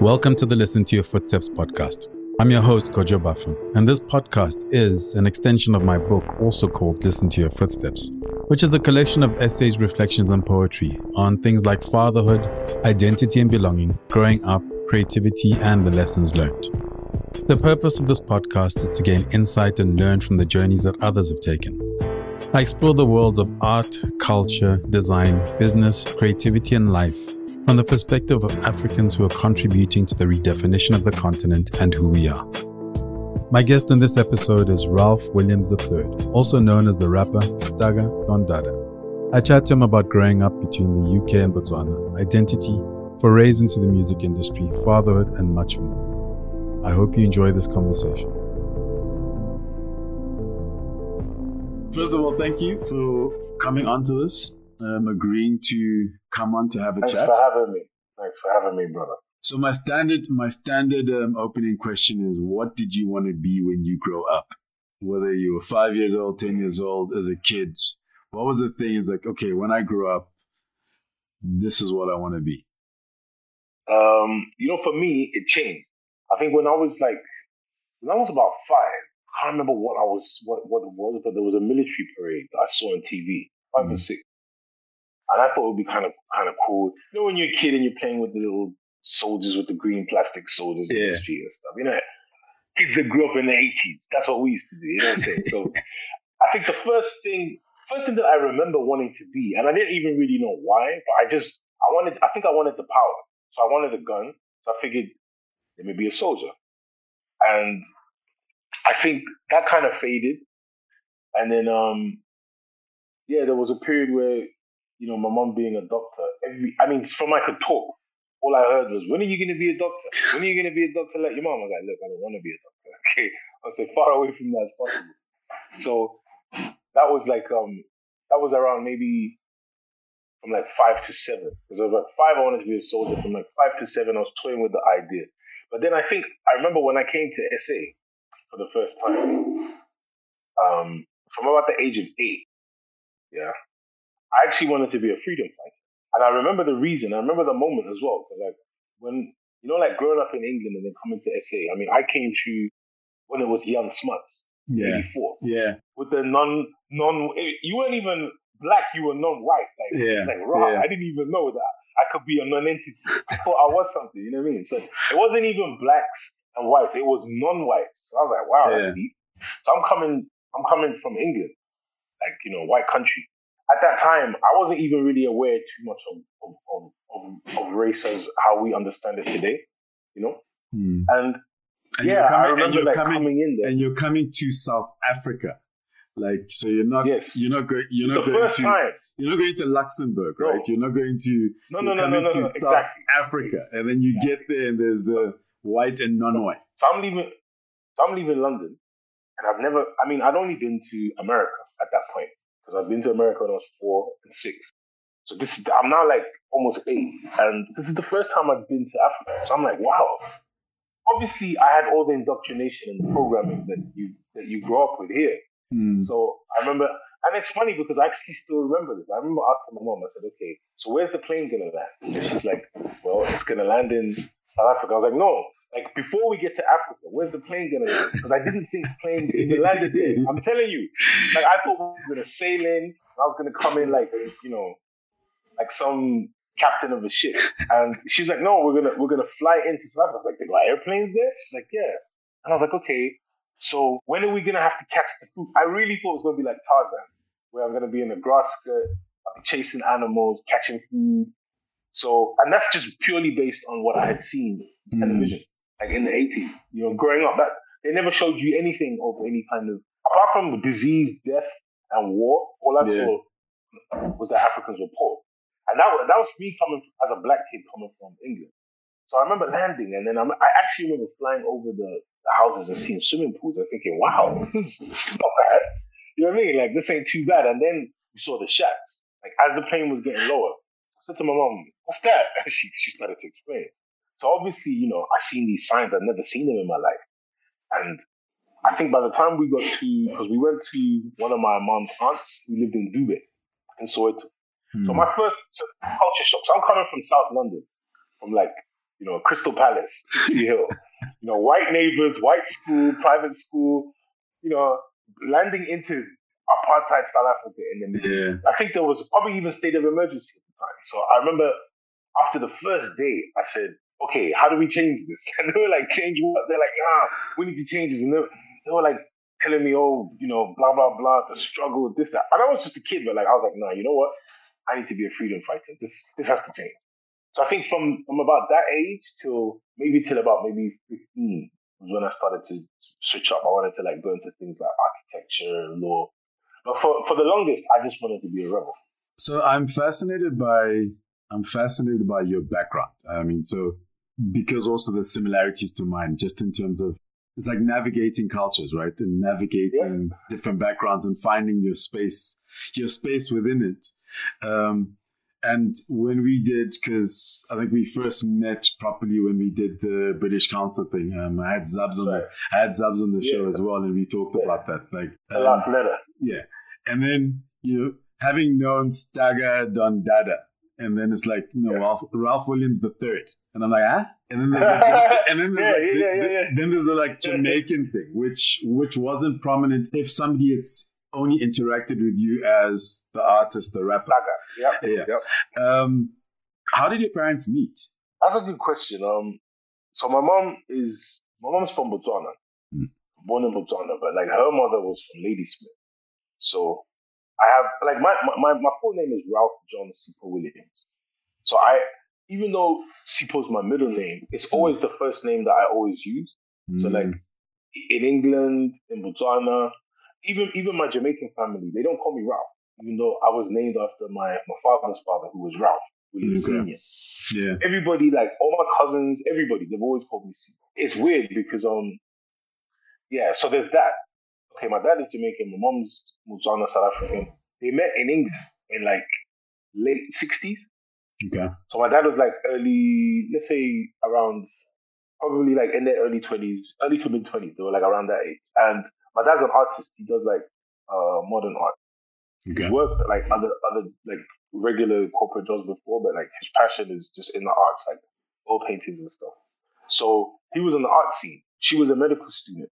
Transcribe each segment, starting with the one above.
Welcome to the Listen to Your Footsteps podcast. I'm your host, Kojo Baffoe, and this podcast is an extension of my book, also called Listen to Your Footsteps, which is a collection of essays, reflections, and poetry on things like fatherhood, identity and belonging, growing up, creativity, and the lessons learned. The purpose of this podcast is to gain insight and learn from the journeys that others have taken. I explore the worlds of art, culture, design, business, creativity, and life from the perspective of Africans who are contributing to the redefinition of the continent and who we are. My guest in this episode is Ralph Williams III, also known as the rapper Stagga Don Dada. I chat to him about growing up between the UK and Botswana, identity, forays into the music industry, fatherhood, and much more. I hope you enjoy this conversation. First of all, thank you for coming onto this um, agreeing to come on to have a Thanks chat. Thanks for having me. Thanks for having me, brother. So my standard, my standard um, opening question is: What did you want to be when you grow up? Whether you were five years old, ten years old, as a kid, what was the thing? Is like, okay, when I grow up, this is what I want to be. Um, you know, for me, it changed. I think when I was like, when I was about five, I can't remember what I was, what what it was, but there was a military parade that I saw on TV, 5 mm. or six, and I thought it would be kind of kind of cool. You know, when you're a kid and you're playing with the little soldiers with the green plastic soldiers yeah. in the street and stuff. You know, kids that grew up in the '80s. That's what we used to do. You know what I'm saying? so, I think the first thing, first thing that I remember wanting to be, and I didn't even really know why, but I just, I wanted, I think I wanted the power. So I wanted a gun. So I figured let me be a soldier. And I think that kind of faded. And then, um, yeah, there was a period where you know, my mom being a doctor, every, I mean, from I could talk, all I heard was, when are you going to be a doctor? When are you going to be a doctor like your mom? I was like, look, I don't want to be a doctor. Okay. I say far away from that as possible. So that was like, um, that was around maybe from like five to seven. Because I was like five, I wanted to be a soldier. From like five to seven, I was toying with the idea. But then I think, I remember when I came to SA for the first time, um, from about the age of eight, yeah, I actually wanted to be a freedom fighter. And I remember the reason, I remember the moment as well. Like when, you know, like growing up in England and then coming to SA, I mean, I came to when it was Jan Smuts. Yeah. 84. Yeah. With the non, non, eh, you weren't even black, you were non-white. Like, yeah. like, raw. Yeah. I didn't even know that. I could be a non-entity. I thought I was something, you know what I mean? So it wasn't even blacks and whites, it was non-whites. So I was like, wow, Yeah. that's deep. So I'm coming, I'm coming from England, like, you know, white country at that time, I wasn't even really aware too much of of, of, of, of race as how we understand it today, you know. Hmm. And, And yeah, you're I coming, remember and you're like coming, coming in there. and you're coming to South Africa, like so. You're not. Yes. You're not going. You're the not going first to. time. You're not going to Luxembourg, No. right? You're not going to. No, no, no, no, no, to no, South exactly. Africa, and then you get there, and there's the white and non-white. So I'm leaving. So I'm leaving London, and I've never. I mean, I'd only been to America at that point because I've been to America when I was four and six. So this is. I'm now like almost eight, and this is the first time I've been to Africa. So I'm like, wow. Obviously, I had all the indoctrination and the programming that you that you grow up with here. Hmm. So I remember, and it's funny because I actually still remember this. I remember asking my mom, I said, okay, so where's the plane going to land? And she's like, well, it's going to land in South Africa. I was like, no, like before we get to Africa, where's the plane to land? Because I didn't think planes even landed there. I'm telling you. Like I thought we were to sail in, I was to come in like, you know, like some captain of a ship. And she's like, no, we're to, we're to fly into South Africa. I was like, they got airplanes there? She's like, yeah. And I was like, okay, so when are we gonna have to catch the food? I really thought it was gonna be like Tarzan, where I'm gonna be in a grass skirt, I'll be chasing animals, catching food. So, and that's just purely based on what I had seen Mm. television, like in the 80s. You know, growing up, that they never showed you anything of any kind of apart from disease, death, and war. All I Yeah. saw was that Africans were poor, and that was that was me coming as a black kid coming from England. So I remember landing, and then I'm, I actually remember flying over the, the houses and seeing swimming pools and thinking, wow, this this is not bad. You know what I mean? Like, this ain't too bad. And then we saw the shacks. Like, as the plane was getting lower, I said to my mom, what's that? And she, she started to explain. So obviously, you know, I seen these signs. I'd never seen them in my life. And I think by the time we got to, because we went to one of my mom's aunts who lived in Dube, in Soweto. So Hmm. my first culture shock. So I'm coming from South London, from like you know, Crystal Palace, Hill, you know, white neighbors, white school, private school, you know, landing into apartheid South Africa in the middle. Yeah. I think there was probably even state of emergency at the time. So I remember after the first day, I said, okay, how do we change this? And they were like, change what? They're like, ah, we need to change this. And they, they were like telling me, oh, you know, blah, blah, blah, the struggle, with this, that. And I was just a kid, but like, I was like, nah, you know what? I need to be a freedom fighter. This, this has to change. So I think from, from about that age till maybe till about maybe 15 was when I started to switch up. I wanted to like go into things like architecture, law. But for, for the longest, I just wanted to be a rebel. So I'm fascinated by I'm fascinated by your background. I mean, so because also the similarities to mine, just in terms of it's like navigating cultures, right? And navigating yeah. different backgrounds and finding your space, your space within it. Um, and when we did, because I think we first met properly when we did the British Council thing. Um, I had Zubz on the, I had Zubz on the yeah. show as well, and we talked yeah. about that. Like the um, last letter. Yeah, and then you know, having known Stagga Don Dada, and then it's like you know yeah. Ralph, Ralph Williams the third, and I'm like ah, and then there's a, and then there's yeah, like, yeah, yeah, yeah. then there's a like Jamaican thing, which which wasn't prominent. If somebody it's only interacted with you as the artist, the rapper. Yep. Yeah. Yep. Um, how did your parents meet? That's a good question. Um, so my mom is my mom's from Botswana, mm. born in Botswana, but like her mother was from Ladysmith. So I have like my my my full name is Ralph John Sipho Williams. So I even though Sipho is my middle name, it's hmm. always the first name that I always use. Mm. So hmm. like in England, in Botswana, even even my Jamaican family, they don't call me Ralph, even though I was named after my my father's father, who was Ralph Williams okay. Yeah. Everybody, like all my cousins, everybody, they've always called me Sipho. It's weird because um, yeah. So there's that. Okay, my dad is Jamaican, my mom's Botswana, South African. They met in England in like late sixties. Okay. So my dad was like early, let's say around probably like in their early twenties, early to mid twenties. They were like around that age. And my dad's an artist. He does like uh, modern art. Okay. He worked like other other like regular corporate jobs before, but like his passion is just in the arts, like oil paintings and stuff. So he was on the art scene. She was a medical student,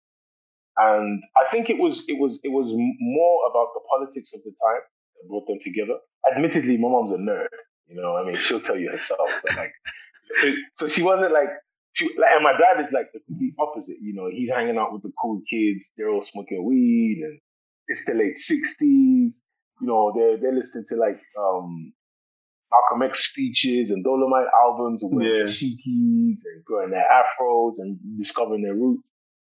and I think it was it was it was more about the politics of the time that brought them together. Admittedly, my mom's a nerd. You know, I mean, she'll tell you herself, but like, so she wasn't like she, like, and my dad is like the complete opposite. You know, he's hanging out with the cool kids. They're all smoking weed, and it's the late sixties. You know, they're they're listening to like um Malcolm X speeches and Dolemite albums and wearing yeah. cheekies and growing their afros and discovering their roots.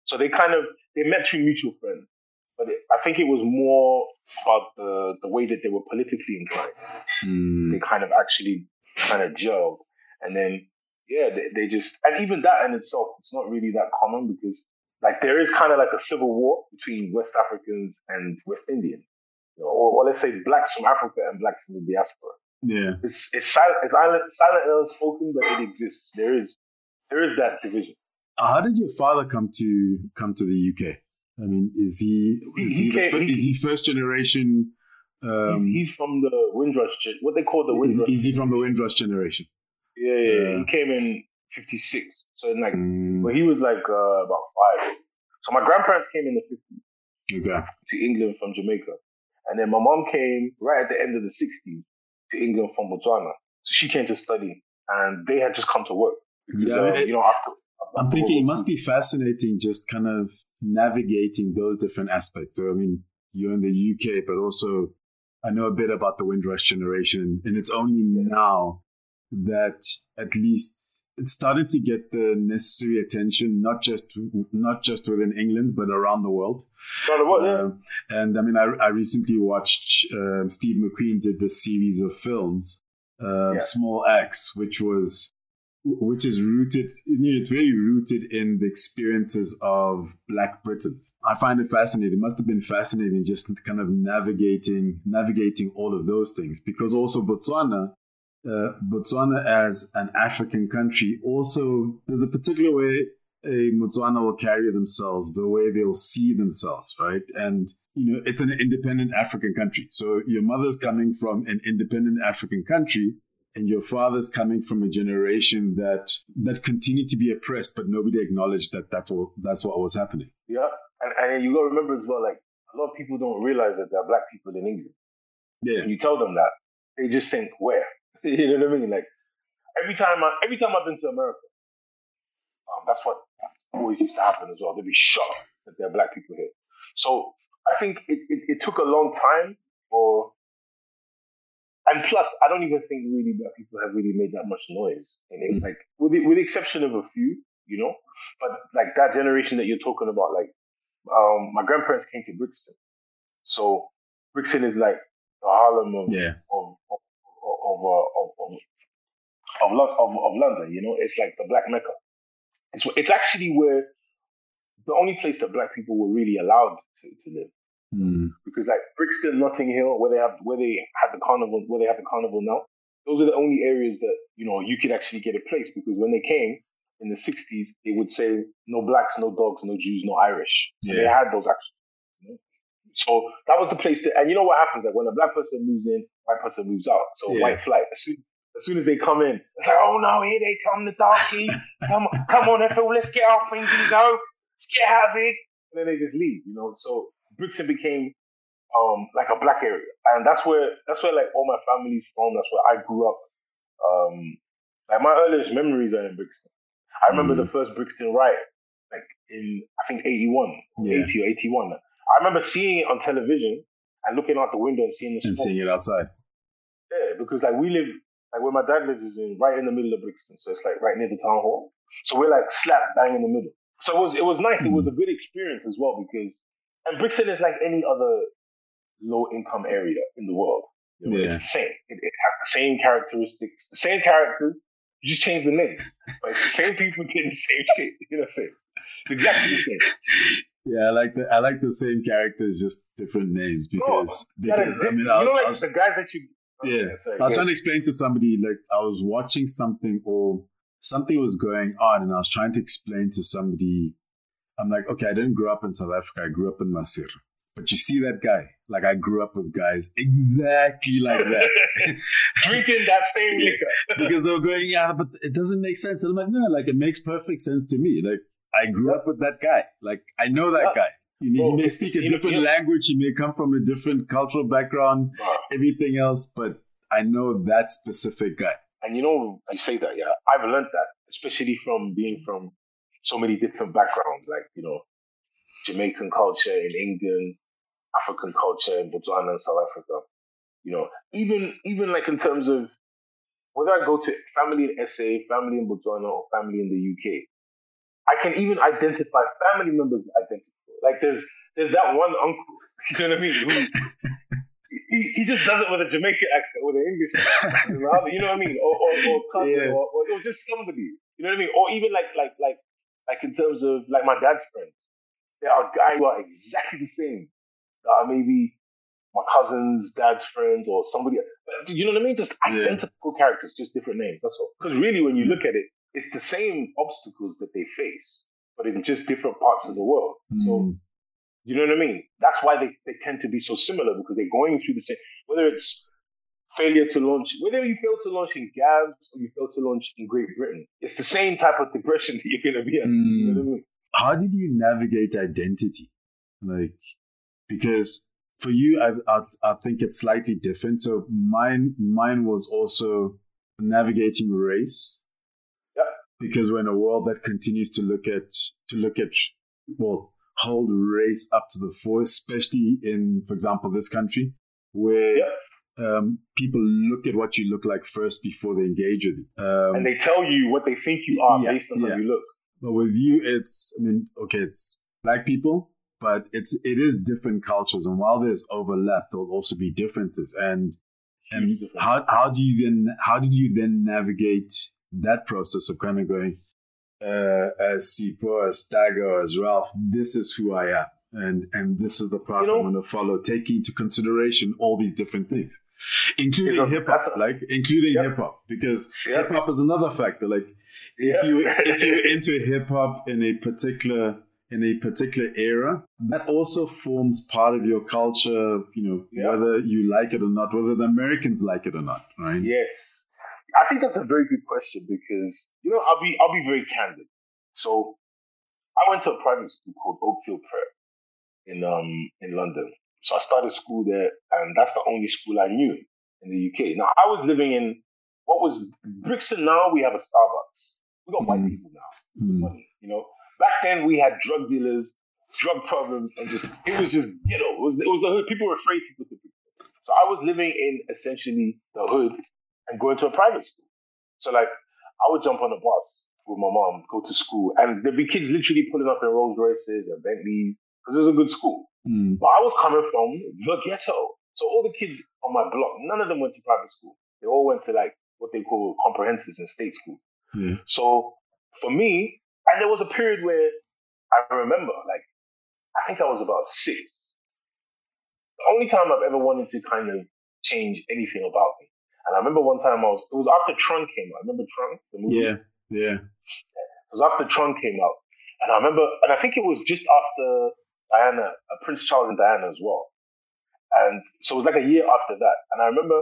So they kind of they met through mutual friends, but it, I think it was more about the the way that they were politically inclined. Mm. They kind of actually kind of gelled, and then yeah, they, they just, and even that in itself, it's not really that common because like there is kind of like a civil war between West Africans and West Indians, you know, or, or, let's say blacks from Africa and blacks from the diaspora. Yeah, it's it's silent, it's silent, silent and unspoken, but it exists. There is there is that division. How did your father come to come to the UK? I mean, is he is he, he, came, he is he first generation? Um, he's, he's, from the Windrush, what they call the Windrush. Is, is he from the Windrush generation? Yeah, yeah, yeah. He came in '56, so like, mm. but he was like uh, about five. So my grandparents came in the '50s okay. to England from Jamaica, and then my mom came right at the end of the '60s to England from Botswana. So she came to study, and they had just come to work. Because, yeah, uh, you know, after I'm thinking it must be fascinating just kind of navigating those different aspects. So I mean, you're in the UK, but also I know a bit about the Windrush generation, and it's only now that at least it started to get the necessary attention, not just not just within England, but around the world. What, yeah. uh, and I mean, I, I recently watched uh, Steve McQueen did this series of films, uh, yeah. Small Axe, which was which is rooted, you know, it's very rooted in the experiences of Black Britons. I find it fascinating. It must have been fascinating just kind of navigating navigating all of those things because also Botswana uh, Botswana as an African country also there's a particular way a Botswana will carry themselves, the way they'll see themselves, right? And you know, it's an independent African country. So your mother's coming from an independent African country, and your father's coming from a generation that that continued to be oppressed, but nobody acknowledged that that's what that's what was happening. Yeah, and and you got to remember as well, like a lot of people don't realize that there are black people in England. Yeah, and you tell them that, they just think where. you know what I mean? Like every time I every time I've been to America, um, that's what always used to happen as well. They'd be shocked that there are black people here. So I think it, it, it took a long time for and plus, I don't even think really black people have really made that much noise. And it, mm. like, with the, with the exception of a few, you know, but like that generation that you're talking about, like, um, my grandparents came to Brixton, so Brixton is like the Harlem of yeah. of of of, uh, of, of, of, of, of London. You know, it's like the Black Mecca. It's it's actually where the only place that black people were really allowed to, to live. Mm. Because like Brixton, Notting Hill, where they have where they have the carnival, where they have the carnival now, those are the only areas that you know you could actually get a place. Because when they came in the '60s, they would say no blacks, no dogs, no Jews, no Irish. Yeah. They had those actually. You know? So that was the place to, and you know what happens? Like when a black person moves in, white person moves out. So yeah. white flight. As soon, as soon as they come in, it's like, oh no, here they come, the darky. come on, come on, FL, let's get our things and go. Let's get out of here. And then they just leave, you know. So Brixton became um, like a black area, and that's where that's where like all my family's from. That's where I grew up. Um, like my earliest memories are in Brixton. I remember mm. the first Brixton riot, like in I think eighty one, yeah. eighty or eighty one. I remember seeing it on television and looking out the window and seeing the and seeing it outside. Yeah, because like we live like where my dad lives is in right in the middle of Brixton, so it's like right near the town hall. So we're like slap bang in the middle. So it was it was nice. Mm. It was a good experience as well because and Brixton is like any other low income area in the world. You know, yeah. It's the same. It, it, has the same characteristics, the same characters. You just change the name, but it's the same people getting the same shit. You know what I'm saying? It's exactly the same. Yeah, I like the I like the same characters, just different names because oh, because I mean, you know, like I was, the guys that you. Oh, yeah, sorry, I was trying to explain to somebody like I was watching something or something was going on, and I was trying to explain to somebody I'm like, okay, I didn't grow up in South Africa. I grew up in Maseru. But you see that guy? Like I grew up with guys exactly like that. Drinking that same liquor. because they were going, yeah, but it doesn't make sense. And I'm like, no, like it makes perfect sense to me. Like I grew up with that guy. Like I know that guy. He, he may speak a different language. He may come from a different cultural background, everything else, but I know that specific guy. And you know, I say that, yeah, I've learned that, especially from being from so many different backgrounds, like, you know, Jamaican culture in England, African culture in Botswana and South Africa. You know, even even like in terms of whether I go to family in SA, family in Botswana, or family in the UK, I can even identify family members identical. Like there's there's that one uncle, you know what I mean? Who, he, he just does it with a Jamaican accent, with an English accent. You know what I mean? Or or, or cousin, yeah. or, or, or just somebody. You know what I mean? Or even like like like like in terms of like my dad's friends, there are guys who are exactly the same. That are maybe my cousin's dad's friends or somebody. Else. You know what I mean? Just identical yeah. characters, just different names. That's all. Because really, when you look at it, it's the same obstacles that they face, but in just different parts of the world. Mm. So, you know what I mean? That's why they, they tend to be so similar because they're going through the same. Whether it's failure to launch, whether you fail to launch in Gabs or you fail to launch in Great Britain, it's the same type of depression that you're going to be in. Mm. You know I mean? How did you navigate identity? Like, because for you, I, I, I think it's slightly different. So mine, mine was also navigating race. Yeah. Because we're in a world that continues to look at, to look at, well, hold race up to the fore, especially in, for example, this country where um, people look at what you look like first before they engage with you. Um, and they tell you what they think you are yeah, based on yeah. how you look. But with you, it's, I mean, okay, it's black people, but it's, it is different cultures. And while there's overlap, there'll also be differences. And, and how, how do you then, how did you then navigate that process of kind of going, uh, as Sipho, as Stagga, as Ralph, this is who I am and and this is the path you know, I'm going to follow, taking into consideration all these different things, including hip hop, like including hip hop, because hip hop is another factor. Like if you if you're into hip hop in a particular in a particular era, that also forms part of your culture. You know, whether you like it or not, whether the Americans like it or not, right? Yes. I think that's a very good question because you know I'll be I'll be very candid. So I went to a private school called Oakfield Prep in um in London. So I started school there, and that's the only school I knew in the UK. Now I was living in what was Brixton. Now we have a Starbucks. We got mm. white people now, mm. money. You know, back then we had drug dealers, drug problems, and just it was just ghetto. It was it was the hood. People were afraid to go to Brixton. So I was living in essentially the hood and going to a private school. So like I would jump on a bus with my mom, go to school, and there'd be kids literally pulling up in Rolls Royces and Bentleys because it was a good school. Mm. But I was coming from the ghetto. So all the kids on my block, none of them went to private school. They all went to like what they call comprehensives and state school. Yeah. So for me, and there was a period where I remember, like, I think I was about six. The only time I've ever wanted to kind of change anything about me and I remember one time I was, it was after Tron came out. I Remember Tron? The movie? Yeah, yeah. It was after Tron came out. And I remember, and I think it was just after Diana, uh, Prince Charles and Diana as well. And so it was like a year after that. And I remember,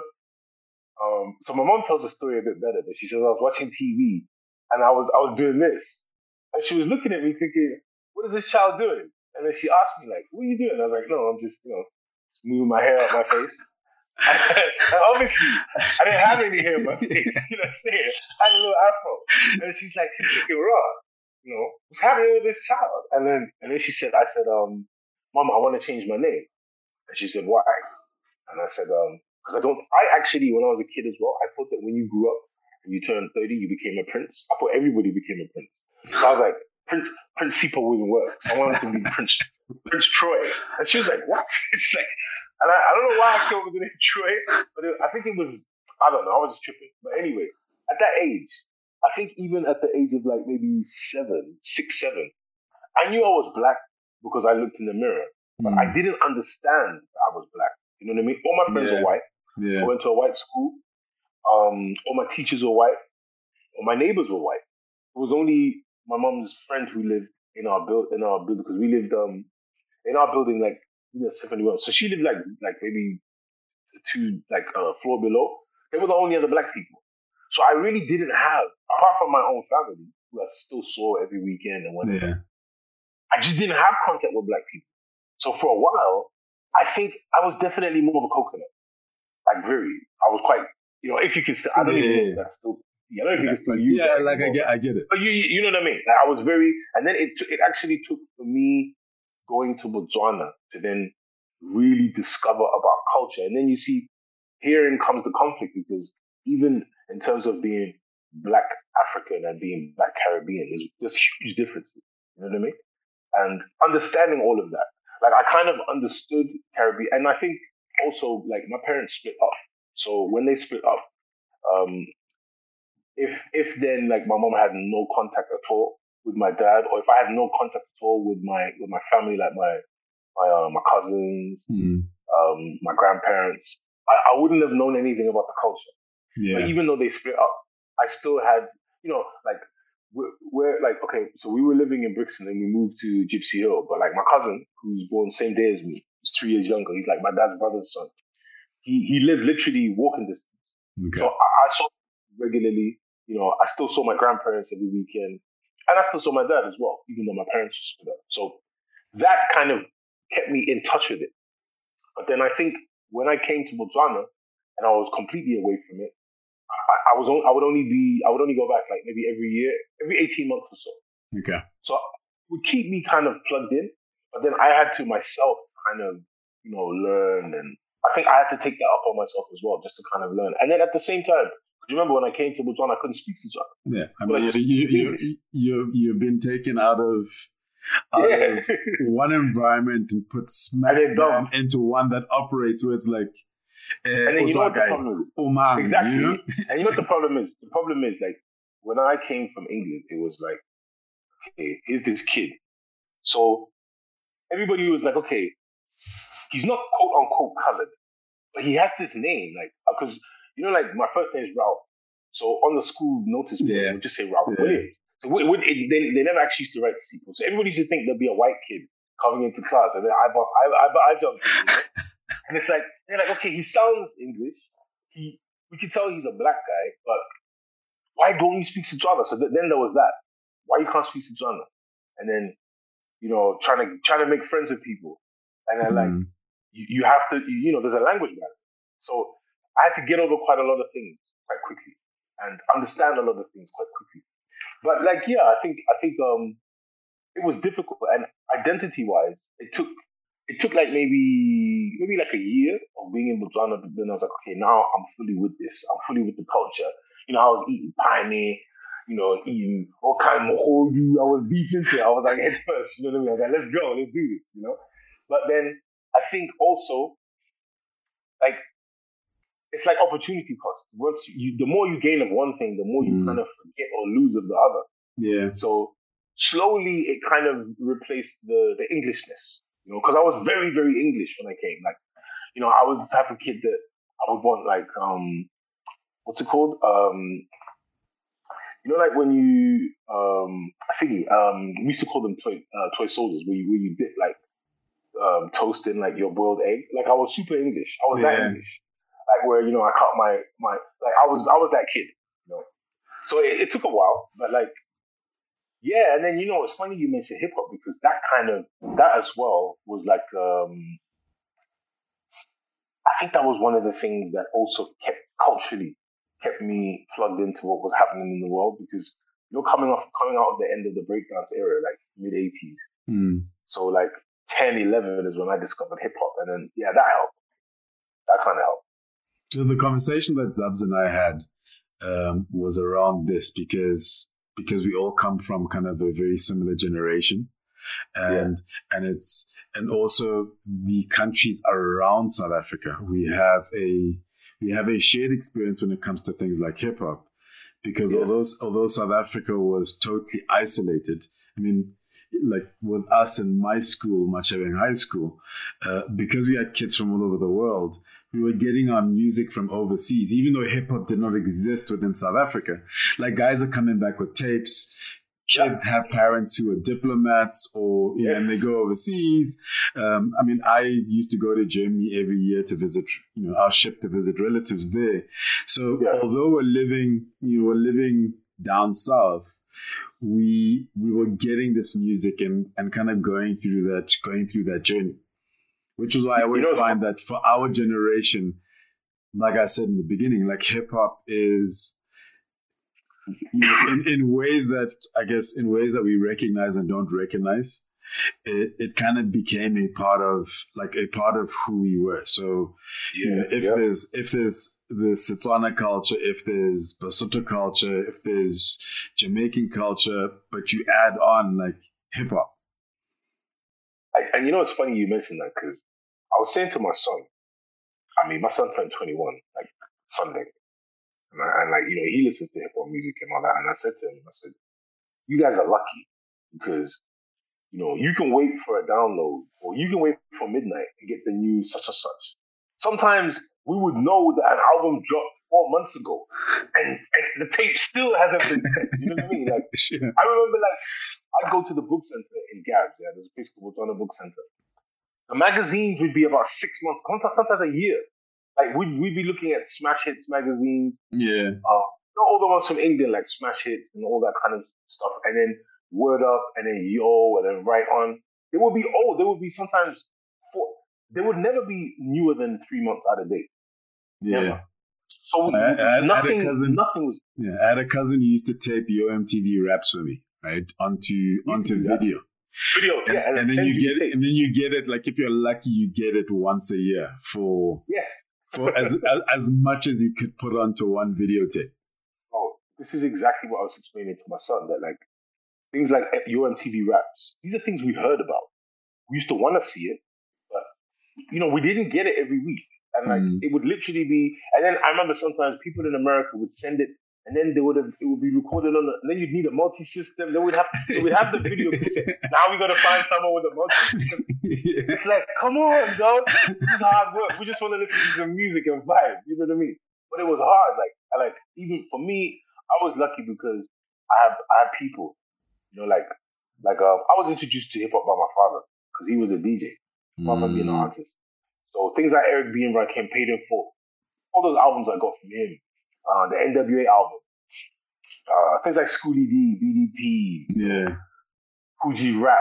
um, so my mom tells the story a bit better, but she says I was watching TV and I was, I was doing this. And she was looking at me thinking, what is this child doing? And then she asked me like, what are you doing? I was like, no, I'm just, you know, just moving my hair out my face. obviously, I didn't have any hair in my face. You know what I'm saying? I had a little afro. And she's like, she's looking raw. You know, what's happening with this child? And then, and then she said, I said, um, Mom, I want to change my name. And she said, why? And I said, um, because I don't, I actually, when I was a kid as well, I thought that when you grew up and you turned 30, you became a prince. I thought everybody became a prince. So I was like, Prince, Principal wouldn't work. I wanted to be Prince, Prince Troy. And she was like, what? She's like, and I, I don't know why I came up with the name Troy, but it, I think it was, I don't know, I was just tripping. But anyway, at that age, I think even at the age of like maybe seven, six, seven, I knew I was black because I looked in the mirror, but mm. I didn't understand that I was black. You know what I mean? All my friends yeah. were white. Yeah. I went to a white school. Um, all my teachers were white. All my neighbors were white. It was only my mom's friend who lived in our build in our building because we lived um in our building like yeah, 71. So she lived like like maybe two like a uh, floor below. They were the only other black people. So I really didn't have, apart from my own family, who I still saw every weekend and whatnot. Yeah. I just didn't have contact with black people. So for a while, I think I was definitely more of a coconut. Like very, I was quite, you know, if you can, still, I don't yeah, even know if that's still yeah, I don't know if you can still use Yeah, like I get, I get it. But you, you know what I mean? Like I was very, and then it, it actually took for me going to Botswana to then really discover about culture. And then you see, herein comes the conflict because even in terms of being black African and being black Caribbean, there's, there's huge differences. You know what I mean? And understanding all of that, like I kind of understood Caribbean, and I think also like my parents split up. So when they split up, um, if if then like my mom had no contact at all with my dad, or if I had no contact at all with my with my family, like my my uh, my cousins, mm. um, my grandparents, I, I wouldn't have known anything about the culture. Yeah. But even though they split up, I still had, you know, like we're, we're, like okay, so we were living in Brixton and we moved to Gypsy Hill, but like my cousin, who's born same day as me, he's three years younger. He's like my dad's brother's son. He he lived literally walking distance. Okay. So I, I saw regularly. You know, I still saw my grandparents every weekend. And I still saw my dad as well, even though my parents were split up. So that kind of kept me in touch with it. But then I think when I came to Botswana and I was completely away from it, I, I was on, I would only be I would only go back like maybe every year, every eighteen months or so. Okay. So it would keep me kind of plugged in, but then I had to myself kind of you know learn, and I think I had to take that up on myself as well, just to kind of learn. And then at the same time, do you remember when I came to Botswana, I couldn't speak Setswana? Yeah, I mean, you, you, you, you, you've been taken out of, out yeah. of one environment and put smack into one that operates where it's like, uh, and then you know what the problem is? Oh man, exactly. You know? and you know what the problem is? The problem is like when I came from England, it was like, okay, here's this kid. So everybody was like, okay, he's not quote unquote colored, but he has this name, like because you know, like my first name is Ralph. So on the school notice board, yeah. would just say Ralph yeah. Williams. So they, they never actually used to write the sequel. So everybody used to think there'd be a white kid coming into class, and then I I I, I jumped you and it's like they're like, okay, he sounds English. He we can tell he's a black guy, but why don't you speak Setswana? So th- then there was that. Why you can't speak Setswana? And then, you know, trying to trying to make friends with people, and then like Mm. you, you have to, you know, there's a language barrier. So I had to get over quite a lot of things quite quickly and understand a lot of things quite quickly. But like, yeah, I think I think um it was difficult and identity wise, it took it took like maybe maybe like a year of being in Botswana. But then I was like, okay, now I'm fully with this. I'm fully with the culture. You know, I was eating pioneer, you know, eating all kind of hoju. I was deep into it. I was like head first. You know what I mean? I was like, let's go, let's do this. You know. But then I think also like it's like opportunity cost. Once you, the more you gain of one thing, the more you Mm. kind of forget or lose of the other. Yeah. So slowly it kind of replaced the the Englishness, you know, because I was very very English when I came. Like, you know, I was the type of kid that I would want like um, what's it called? Um, you know, like when you um, I think um, we used to call them toy uh, toy soldiers, where you where you dip like um, toast in like your boiled egg. Like I was super English. I was that English. Like where you know I cut my my like I was I was that kid. You know, so it, it took a while, but like yeah, and then you know it's funny you mentioned hip hop because that kind of that as well was like um I think that was one of the things that also kept culturally kept me plugged into what was happening in the world because you know coming off coming out of the end of the breakdance era like mid eighties. Mm. So like 10, 11 is when I discovered hip hop and then yeah that helped. That kind of helped. So the conversation that Zubz and I had um, was around this because because we all come from kind of a very similar generation, and and it's and also the countries around South Africa. We have a we have a shared experience when it comes to things like hip hop, because Yes. although although South Africa was totally isolated, I mean. Like with us in my school, Machabeng High School, uh, because we had kids from all over the world, we were getting our music from overseas, even though hip hop did not exist within South Africa. Like guys are coming back with tapes. Kids have parents who are diplomats, or you know, and they go overseas. Um, I mean, I used to go to Germany every year to visit, you know, our ship to visit relatives there. So Yeah. although we're living, you know, we're living down south, we we were getting this music and and kind of going through that going through that journey which is why I You always know- find that for our generation, like I said in the beginning, like hip hop is you know, in, in ways that I guess in ways that we recognize and don't recognize. It, it kind of became a part of like a part of who we were. So you know, if yeah. there's if there's the Setswana culture, if there's Basotho culture, if there's Jamaican culture, but you add on like hip hop. And you know, it's funny you mentioned that because I was saying to my son, I mean, my son turned 21 like Sunday. And, I, and like, you know, he listens to hip hop music and all that. And I said to him, I said, you guys are lucky because, you know, you can wait for a download or you can wait for midnight and get the new such and such. Sometimes we would know that an album dropped four months ago and, and the tape still hasn't been sent. You know what I mean? Like, I remember like I'd go to the book center in Gabs. Yeah, there's a place called Botswana Book Center. The magazines would be about six months, sometimes, a year. Like we'd, we'd be looking at Smash Hits magazines, yeah. uh, not all the ones from England, like Smash Hits and all that kind of stuff, and then Word Up, and then Yo, and then Right On. They would be old. They would be sometimes four. They would never be newer than three months out of date. Yeah. Never. So I- I had- I had a nothing, cousin- nothing was. Yeah, I had a cousin who used to tape Yo MTV raps for me, right? Onto onto that. video. Video, And, yeah, and then you get it, and then you get it like if you're lucky, you get it once a year for Yeah. for as, as as much as you could put onto one videotape. oh, this is exactly what I was explaining to my son that like things like Yo MTV raps, these are things we heard about. We used to want to see it, but you know, we didn't get it every week. And like Mm. it would literally be and then I remember sometimes people in America would send it and then they would have it would be recorded on the then you'd need a multi system. Then we'd have so we'd have the video. Now we gotta find someone with a multi system. yeah. It's like, come on, dog. This is hard work. We just want to listen to some music and vibe. You know what I mean? But it was hard. Like, I like even for me, I was lucky because I have I have people. You know, like like uh, I was introduced to hip hop by my father because he was a DJ. My father being an Mm. artist. So things like Eric B and Rakim paid him for all those albums I got from him. Uh, the NWA album. uh, things like Schoolly D, BDP, Yeah. Fuji Rap.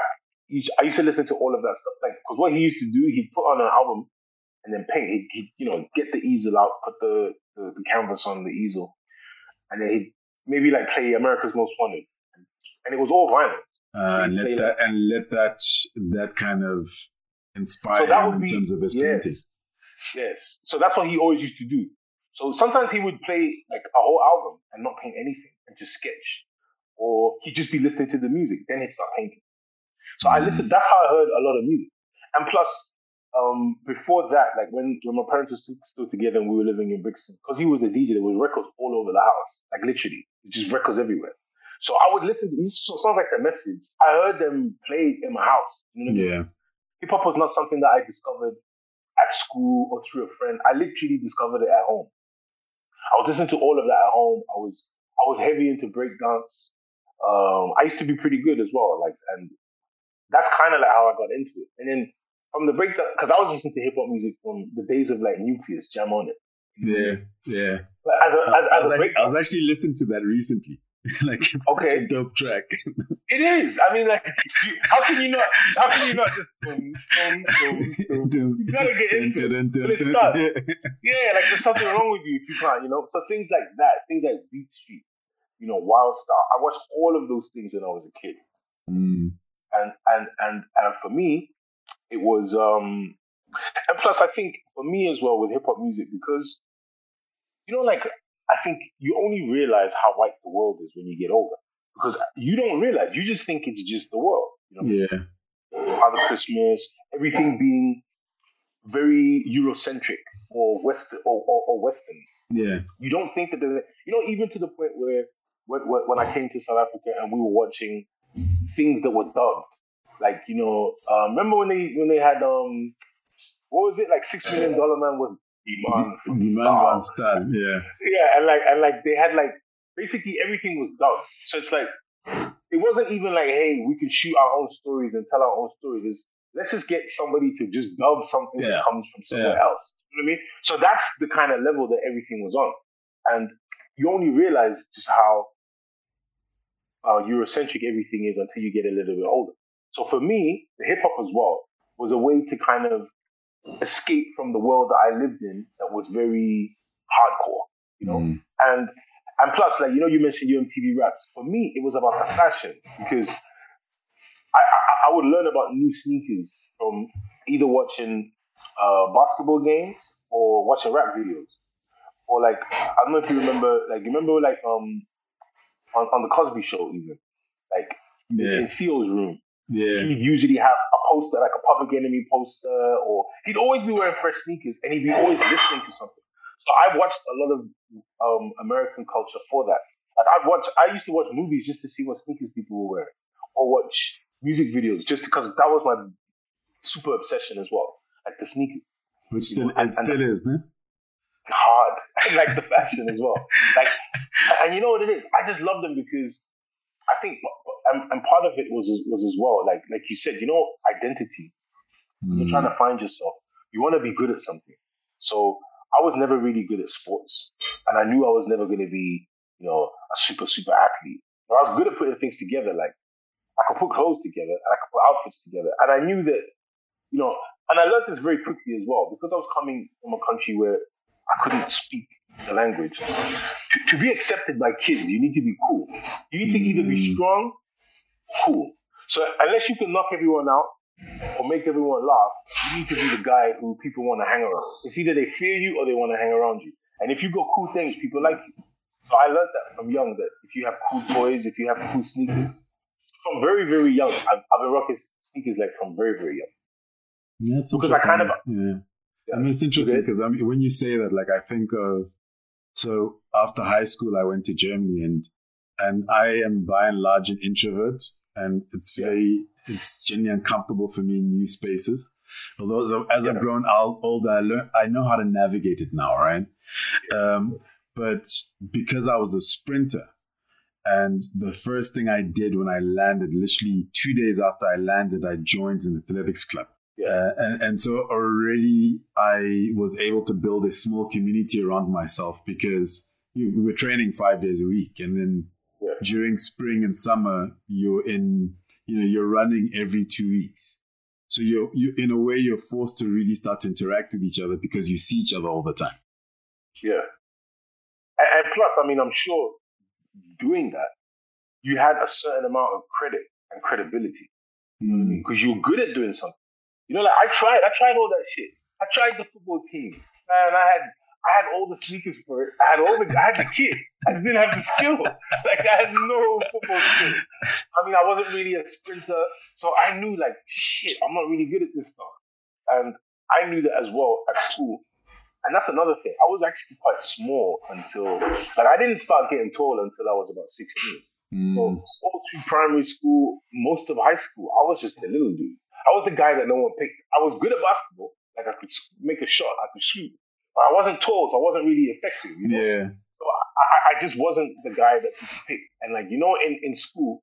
I used to listen to all of that stuff. Like, because what he used to do, he'd put on an album and then paint. He'd, he'd you know, get the easel out, put the, the, the canvas on the easel, and then he'd maybe like play America's Most Wanted, and it was all vinyl. Uh, and let that and let that that kind of inspire So him in be- terms of his yes. painting. Yes. So that's what he always used to do. So sometimes he would play like a whole album and not paint anything and just sketch. Or he'd just be listening to the music, then he'd start painting. So I listened, that's how I heard a lot of music. And plus, um, before that, like when, when my parents were still, still together and we were living in Brixton, because he was a DJ, there was records all over the house, like literally, just records everywhere. So I would listen to, so it sounds like a message. I heard them play in my house. You know what I mean? Yeah. hip hop was not something that I discovered at school or through a friend. I literally discovered it at home. I was listening to all of that at home. I was I was heavy into breakdance. Um, I used to be pretty good as well. Like, and that's kind of like how I got into it. And then from the breakdance, because I was listening to hip hop music from the days of like Nucleus, Jam on it. Yeah. Yeah. But as a as, I was, a actually, I was actually listening to that recently. like it's Okay. a dope track. it is. I mean, like, how can you not? How can you not just boom, boom, boom, boom? You gotta get into it. Not. Yeah, like there's something wrong with you if you can't, you know. So things like that, things like Beat Street, you know, Wild Style. I watched all of those things when I was a kid, Mm. and and and and for me, it was um, and plus I think for me as well with hip hop music because, you know, like I think you only realize how white the world is when you get older because you don't realize you just think it's just the world, you know. Yeah. Father Christmas, everything being very Eurocentric or Western or, or, or Western. Yeah. You don't think that there's, you know, even to the point where when, when when I came to South Africa and we were watching things that were dubbed, like you know, uh, remember when they when they had um, what was it like Six Million Dollar Man was Demand man van style. Yeah. yeah, and like and like they had like basically everything was dubbed. So it's like it wasn't even like, hey, we can shoot our own stories and tell our own stories. It's let's just get somebody to just dub something Yeah. that comes from somewhere Yeah. else. You know what I mean? So that's the kind of level that everything was on. And you only realize just how uh, Eurocentric everything is until you get a little bit older. So for me, the hip hop as well was a way to kind of escape from the world that I lived in that was very hardcore, you know. Mm. And and plus, like you know, you mentioned Yo MTV raps. For me, it was about the fashion because I, I, I would learn about new sneakers from either watching uh, basketball games or watching rap videos, or like I don't know if you remember, like you remember like um on, on the Cosby Show even, like Yeah. in Theo's room, Yeah. he'd usually have poster, like a Public Enemy poster, or he'd always be wearing fresh sneakers, and he'd be always listening to something. So I watched a lot of um, American culture for that. Like I watch, I used to watch movies just to see what sneakers people were wearing, or watch music videos just because that was my super obsession as well, like the sneakers. Which still And- it still is, no? Hard, and like the fashion as well. Like, and you know what it is? I just love them because I think, and, and part of it was was as well, like like you said, you know, identity. You're Mm. trying to find yourself. You want to be good at something. So I was never really good at sports, and I knew I was never going to be, you know, a super super athlete. But I was good at putting things together. Like I could put clothes together, and I could put outfits together, and I knew that, you know, and I learned this very quickly as well because I was coming from a country where I couldn't speak the language. To, to be accepted by kids, you need to be cool. You need to either be Mm. strong, cool. So unless you can knock everyone out or make everyone laugh, you need to be the guy who people want to hang around. It's either they fear you or they want to hang around you. And if you got cool things, people like you. So I learned that from young that if you have cool toys, if you have cool sneakers, from very, very young, I've, I've been rocking sneakers like from very, very young. Yeah, it's Because I kind interesting. yeah. I mean, it's interesting because I mean, when you say that, like, I think of so after high school, I went to Germany, and and I am by and large an introvert, and it's Yeah. very it's genuinely uncomfortable for me in new spaces. Although as, I- as Yeah. I've grown older, I learn I know how to navigate it now, right? Um, but because I was a sprinter, and the first thing I did when I landed, literally two days after I landed, I joined an athletics club. Uh, and, and so already I was able to build a small community around myself because we were training five days a week. And then Yeah. during spring and summer, you're in, you know, you're running every two weeks. So you're, you in a way, you're forced to really start to interact with each other because you see each other all the time. Yeah. And, and plus, I mean, I'm sure doing that, you had a certain amount of credit and credibility Mm. because you're good at doing something. You know, like I tried, I tried all that shit. I tried the football team, man. I had, I had all the sneakers for it. I had all the, I had the kit. I just didn't have the skill. Like I had no football skill. I mean, I wasn't really a sprinter, so I knew like shit. I'm not really good at this stuff, and I knew that as well at school. And that's another thing. I was actually quite small until, like, I didn't start getting tall until I was about 16. Mm. So all through primary school, most of high school, I was just a little dude. I was the guy that no one picked. I was good at basketball, like I could make a shot, I could shoot, I wasn't tall, so I wasn't really effective. You know? Yeah. I, I just wasn't the guy that people picked. And like you know, in, in school,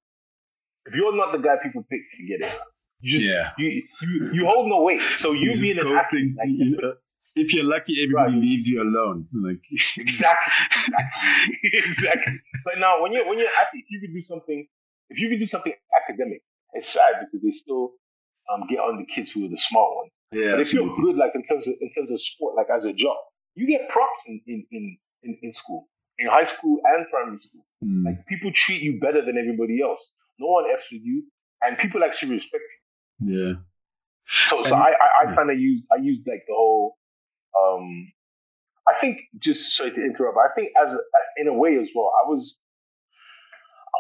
if you're not the guy people pick, you get it. You just Yeah. you, you you hold no weight. So you You're being an athlete, like, you know, if you're lucky, everybody Right. leaves you alone. Like, Exactly. Exactly. exactly. But now, when you're when you're athlete, if you could do something. If you could do something academic, it's sad because they still um, get on the kids who are the smart ones. Yeah, But if you're good, like in terms of in terms of sport, like as a job, you get props in in in, in, in school, in high school and primary school. Mm. Like people treat you better than everybody else. No one f's with you, and people actually respect you. yeah. So, so I, I, I yeah. kind of use, I use like the whole, um, I think just sorry to interrupt, I think as in a way as well, I was,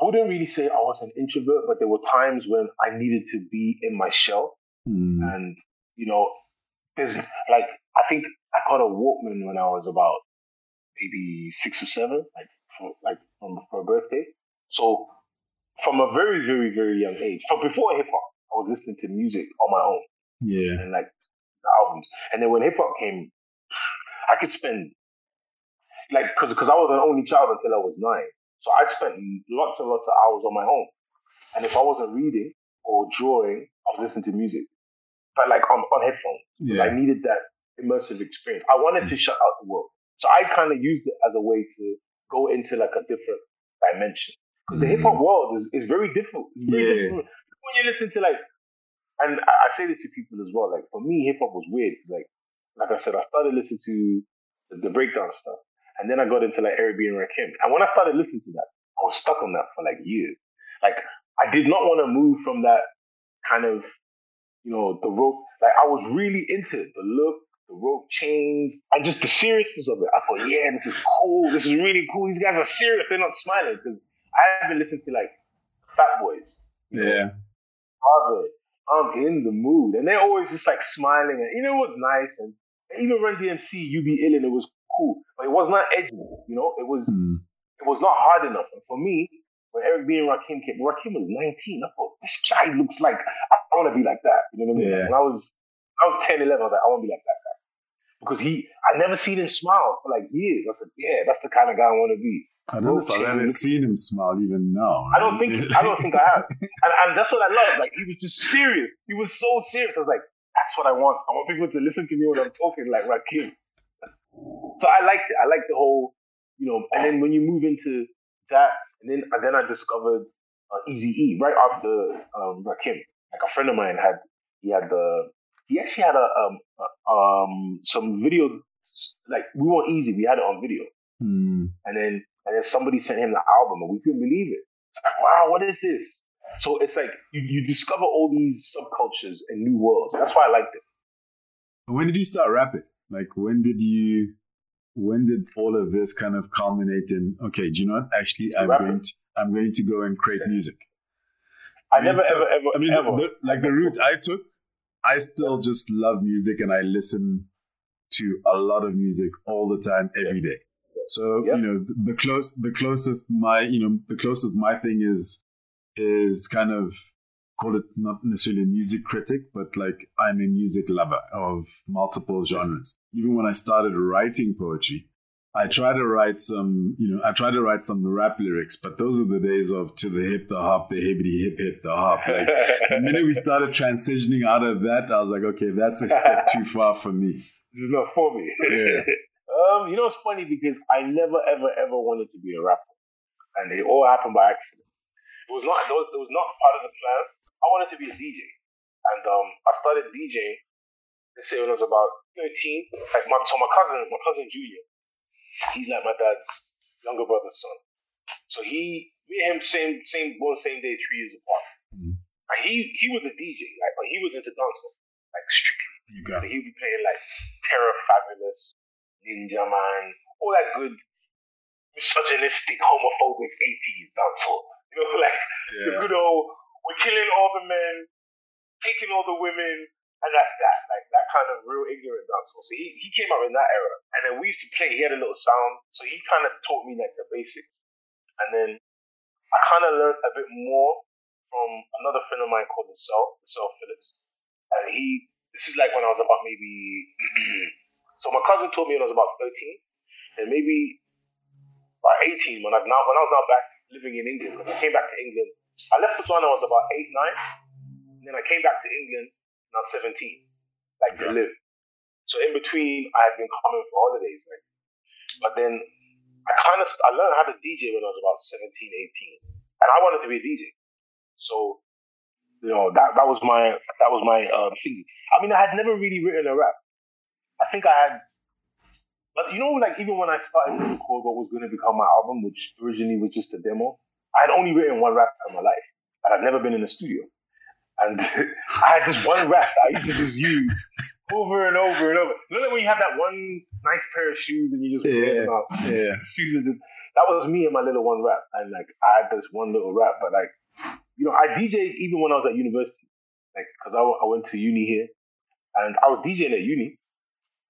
I wouldn't really say I was an introvert, but there were times when I needed to be in my shell, Mm. and you know, there's like I think I caught a Walkman when I was about maybe six or seven, like for like from, for a birthday. So from a very, very, very young age, from before hip hop, I was listening to music on my own Yeah. and like albums. And then when hip hop came, I could spend like because because I was an only child until I was nine, so I spent lots and lots of hours on my own. And if I wasn't reading or drawing, I was listening to music, but like on on headphones. 'cause I needed that immersive experience. I wanted to mm. shut out the world, so I kind of used it as a way to go into like a different dimension. Because the hip hop mm. world is, is very different. It's very Yeah. different. When you listen to like, and I, I say this to people as well. Like for me, hip hop was weird. Like, like I said, I started listening to the, the breakdown stuff, and then I got into like Eric B and Rakim. And when I started listening to that, I was stuck on that for like years. Like I did not want to move from that kind of, you know, the rope. Like I was really into it, the look, the rope chains, and just the seriousness of it. I thought, yeah, this is cool. This is really cool. These guys are serious. They're not smiling because I haven't listened to like Fat Boys. Yeah. Harvard. I'm in the mood. And they're always just like smiling. And, you know, it was nice. And even Run DMC, You Be Illin, it was cool. But it was not edgy, you know? It was Mm. it was not hard enough. And for me, when Eric B and Rakim came, Rakim was 19. I thought, this guy looks like, I want to be like that. You know what I mean? Yeah. When I was, I was 10, 11, I was like, I want to be like that guy. Because he, I never seen him smile for like years. I said, yeah, that's the kind of guy I want to be. I don't know if I've ever seen him smile even now. I don't think I don't think I have. And, and that's what I love. Like he was just serious. He was so serious. I was like, that's what I want. I want people to listen to me when I'm talking like Rakim. So I liked it. I liked the whole, you know. And then when you move into that, and then and then I discovered uh, Easy E right after um, Rakim. Like a friend of mine had, he had the, he actually had a um um some video. Like we weren't easy. We had it on video. Mm. And then and then somebody sent him the album and we couldn't believe it. Like, wow, what is this? So it's like you, you discover all these subcultures and new worlds. That's why I liked it. When did you start rapping? Like, when did you? When did all of this kind of culminate in? Okay, do you know what? Actually, I'm Rapping. going to. I'm going to go and create music. I, I mean, never so- ever ever I mean, ever. the, like the route I took, I still just love music and I listen to a lot of music all the time, every day. So Yep. you know, the, the close, the closest my, you know, the closest my thing is, is kind of call it not necessarily a music critic, but like I'm a music lover of multiple genres. Even when I started writing poetry, I try to write some, you know, I try to write some rap lyrics, but those are the days of to the hip, the hop, the hippity hip hip, the hop. Like, the minute we started transitioning out of that, I was like, okay, that's a step too far for me. this is not for me. Yeah. um, you know, it's funny because I never ever ever wanted to be a rapper. and it all happened by accident. It was not. It was, it was not part of the plan. I wanted to be a DJ, and um, I started DJing. Let's say when I was about thirteen. Like my, so my cousin, my cousin Julian, he's like my dad's younger brother's son. So he, me and him, same same born same day, three years apart. Mm. And he he was a DJ, like, but he was into dancehall, like strictly. You got it. He'd be playing like Terror Fabulous, Ninjaman, all that good misogynistic, homophobic 80s dancehall. You know, like yeah. the good old, we're killing all the men, taking all the women, and that's that. Like that kind of real ignorant dancehall. So he, he came up in that era. And then we used to play, he had a little sound. So he kind of taught me like the basics. And then I kind of learned a bit more from another friend of mine called the Cell Phillips. And he, this is like when I was about maybe, so my cousin told me when I was about 13, and maybe by 18 when I now when I was now back living in England. I came back to England. I left Botswana. I was about eight, nine. And then I came back to England. And was 17, like to live. So in between, I had been coming for holidays, right? But then I kind of I learned how to DJ when I was about 17, 18, and I wanted to be a DJ. So you know that that was my that was my uh, thing. I mean, I had never really written a rap. I think I had but you know, like even when I started to record what was going to become my album, which originally was just a demo, I had only written one rap in my life, and I'd never been in a studio. And I had this one rap that I used to just use over and over and over. You know, like when you have that one nice pair of shoes and you just yeah, yeah. Shoes just, that was me and my little one rap, and like I had this one little rap, but like you know, I DJed even when I was at university, like because I, I went to uni here, and I was DJing at uni,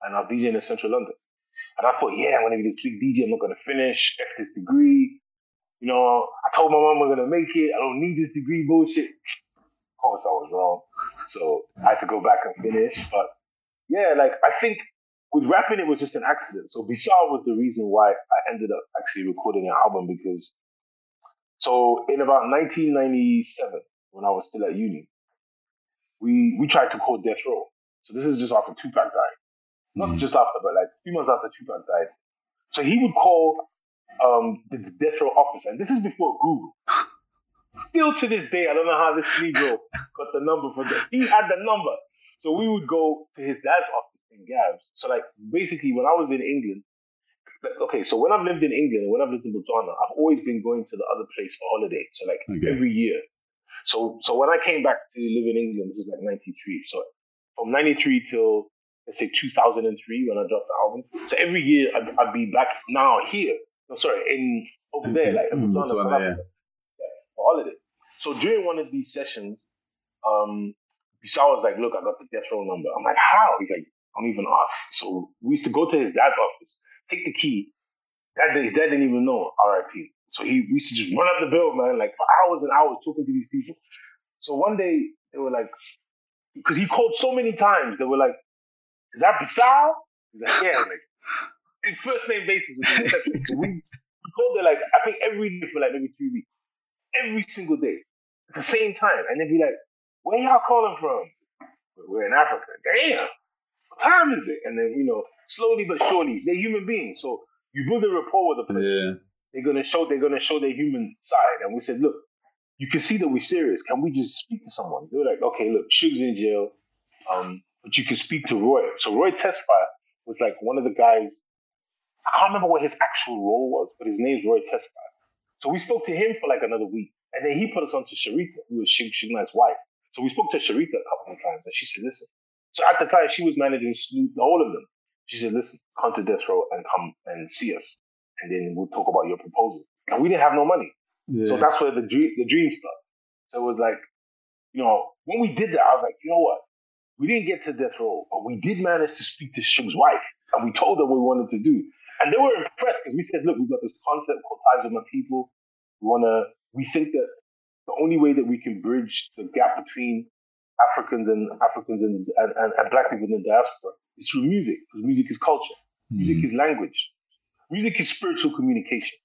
and I was DJing in central London. And I thought, yeah, I'm gonna be this big DJ. I'm not gonna finish F this degree. You know, I told my mom I'm gonna make it. I don't need this degree bullshit. Of course, I was wrong. So I had to go back and finish. But yeah, like I think with rapping, it was just an accident. So Bizarre was the reason why I ended up actually recording an album because. So in about 1997, when I was still at uni, we we tried to call Death Row. So this is just after Tupac died. Not mm. just after, but like a few months after Tupac died. So he would call um, the, the death row office, and this is before Google. Still to this day, I don't know how this Negro got the number for that. He had the number. So we would go to his dad's office in Gabs. So like basically when I was in England, okay, so when I've lived in England and when I've lived in Botswana, I've always been going to the other place for holiday. So like okay. every year. So so when I came back to live in England, this was like ninety three. So from ninety three till let's say 2003 when I dropped the album. So every year I'd, I'd be back now here. No, sorry, in over there, like in Botswana, yeah. Yeah, of it. So during one of these sessions, um, Bisa was like, "Look, I got the death row number." I'm like, "How?" He's like, I "Don't even ask." So we used to go to his dad's office, take the key. That day, his dad didn't even know R.I.P. So he we used to just run up the bill, man, like for hours and hours talking to these people. So one day they were like, because he called so many times, they were like, is that Bisal? He's like, yeah, like, in first name basis. we, called it like, I think every day for like maybe three weeks. Every single day. At the same time. And they'd be like, where y'all calling from? We're in Africa. Damn. What time is it? And then, you know, slowly but surely, they're human beings. So you build a rapport with the person. Yeah. They're gonna show they're gonna show their human side. And we said, look, you can see that we're serious. Can we just speak to someone? They're like, okay, look, Suge's in jail. Um, but you can speak to Roy. So Roy Tesfaye was like one of the guys. I can't remember what his actual role was, but his name's Roy Tesfaye. So we spoke to him for like another week, and then he put us on to Sharitha, who was Suge wife. So we spoke to Sharitha a couple of times, and she said, "Listen." So at the time, she was managing Snoop, all of them. She said, "Listen, come to Death Row and come and see us, and then we'll talk about your proposal." And we didn't have no money, yeah. so that's where the dream, the dream started. So it was like, you know, when we did that, I was like, you know what? We didn't get to death row, but we did manage to speak to Suge's wife, and we told her what we wanted to do. And they were impressed because we said, look, we've got this concept called Ties with My People. We wanna we think that the only way that we can bridge the gap between Africans and Africans and, and, and, and black people in the diaspora is through music, because music is culture. Mm-hmm. Music is language. Music is spiritual communication.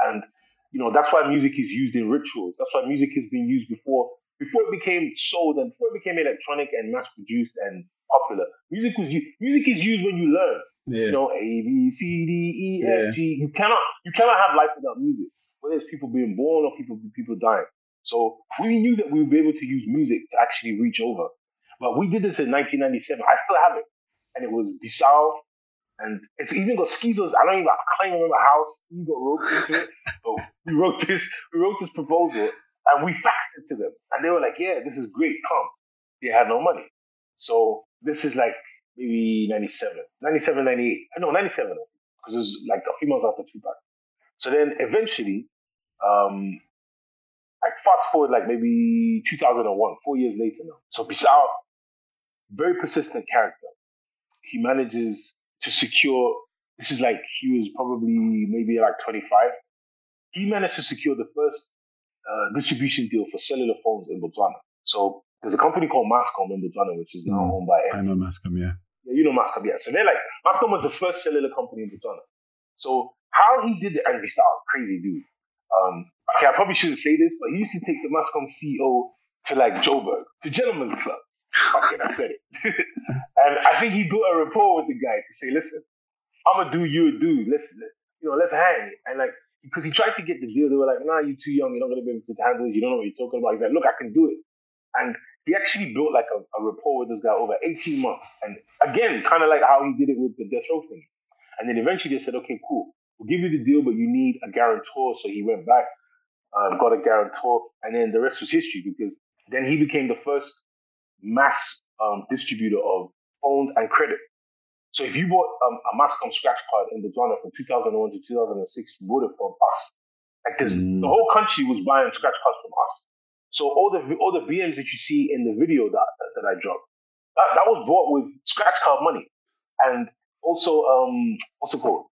And you know, that's why music is used in rituals. That's why music has been used before before it became sold and before it became electronic and mass produced and popular, music was music is used when you learn. Yeah. You know, A B C D E F G. You cannot you cannot have life without music. whether it's people being born or people people dying. So we knew that we would be able to use music to actually reach over. But we did this in 1997. I still have it, and it was Bissau, and it's even got Skizzo's. I don't even I can't even remember how got roped into it, but we wrote this we wrote this proposal and we faxed it to them, and they were like, "Yeah, this is great. Come." They had no money, so this is like maybe 97, 97, 98. No, 97 because it was like a few months after Tupac. So then eventually, um, I fast forward like maybe 2001, four years later now. So Bissau, very persistent character. He manages to secure. This is like he was probably maybe like 25. He managed to secure the first uh, distribution deal for cellular phones in Botswana. So there's a company called Mascom in Botswana, which is now mm, owned by. I know Mascom, yeah. Yeah, you know Mascom, yeah. So they're like Mascom was the first cellular company in Botswana. So how he did it, and saw crazy dude. Um, okay, I probably shouldn't say this, but he used to take the Mascom CEO to like Joburg, to gentlemen's clubs. Okay, I said it. and I think he built a rapport with the guy to say, listen, I'm gonna do you a dude. Let's you know, let's hang. And like because he tried to get the deal, they were like, nah, you're too young, you're not gonna be able to handle this, you don't know what you're talking about. He's like, look, I can do it. And he actually built like a, a rapport with this guy over 18 months. And again, kind of like how he did it with the death row thing. And then eventually they said, okay, cool, we'll give you the deal, but you need a guarantor. So he went back, um, got a guarantor, and then the rest was history because then he became the first mass um, distributor of phones and credit. So if you bought um, a Mascom scratch card in the Botswana from 2001 to 2006, you bought it from us. Like this, mm. the whole country was buying scratch cards from us. So all the all the BMs that you see in the video that that, that I dropped, that, that was bought with scratch card money, and also um what's it called?